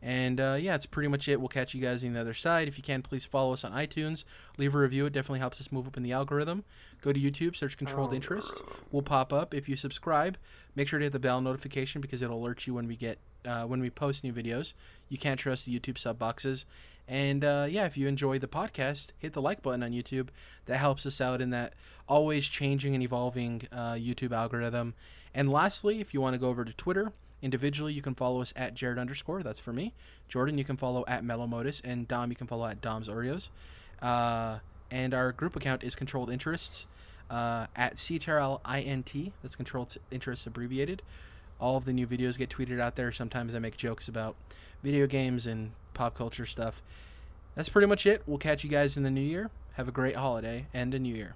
And uh, yeah, it's pretty much it. We'll catch you guys on the other side. If you can, please follow us on iTunes. Leave a review. It definitely helps us move up in the algorithm. Go to YouTube, search Controlled Interest. We'll pop up. If you subscribe, make sure to hit the bell notification because it'll alert you when we get uh, when we post new videos. You can't trust the YouTube sub boxes. And uh, yeah, if you enjoy the podcast, hit the like button on YouTube. That helps us out in that always changing and evolving uh, YouTube algorithm. And lastly, if you want to go over to Twitter, individually, you can follow us at Jared underscore. That's for me. Jordan, you can follow at Melomodus. And Dom, you can follow at Dom's Oreos. Uh, and our group account is Controlled Interests uh, at CTRLINT. That's Controlled Interests abbreviated. All of the new videos get tweeted out there. Sometimes I make jokes about video games and pop culture stuff. That's pretty much it. We'll catch you guys in the new year. Have a great holiday and a new year.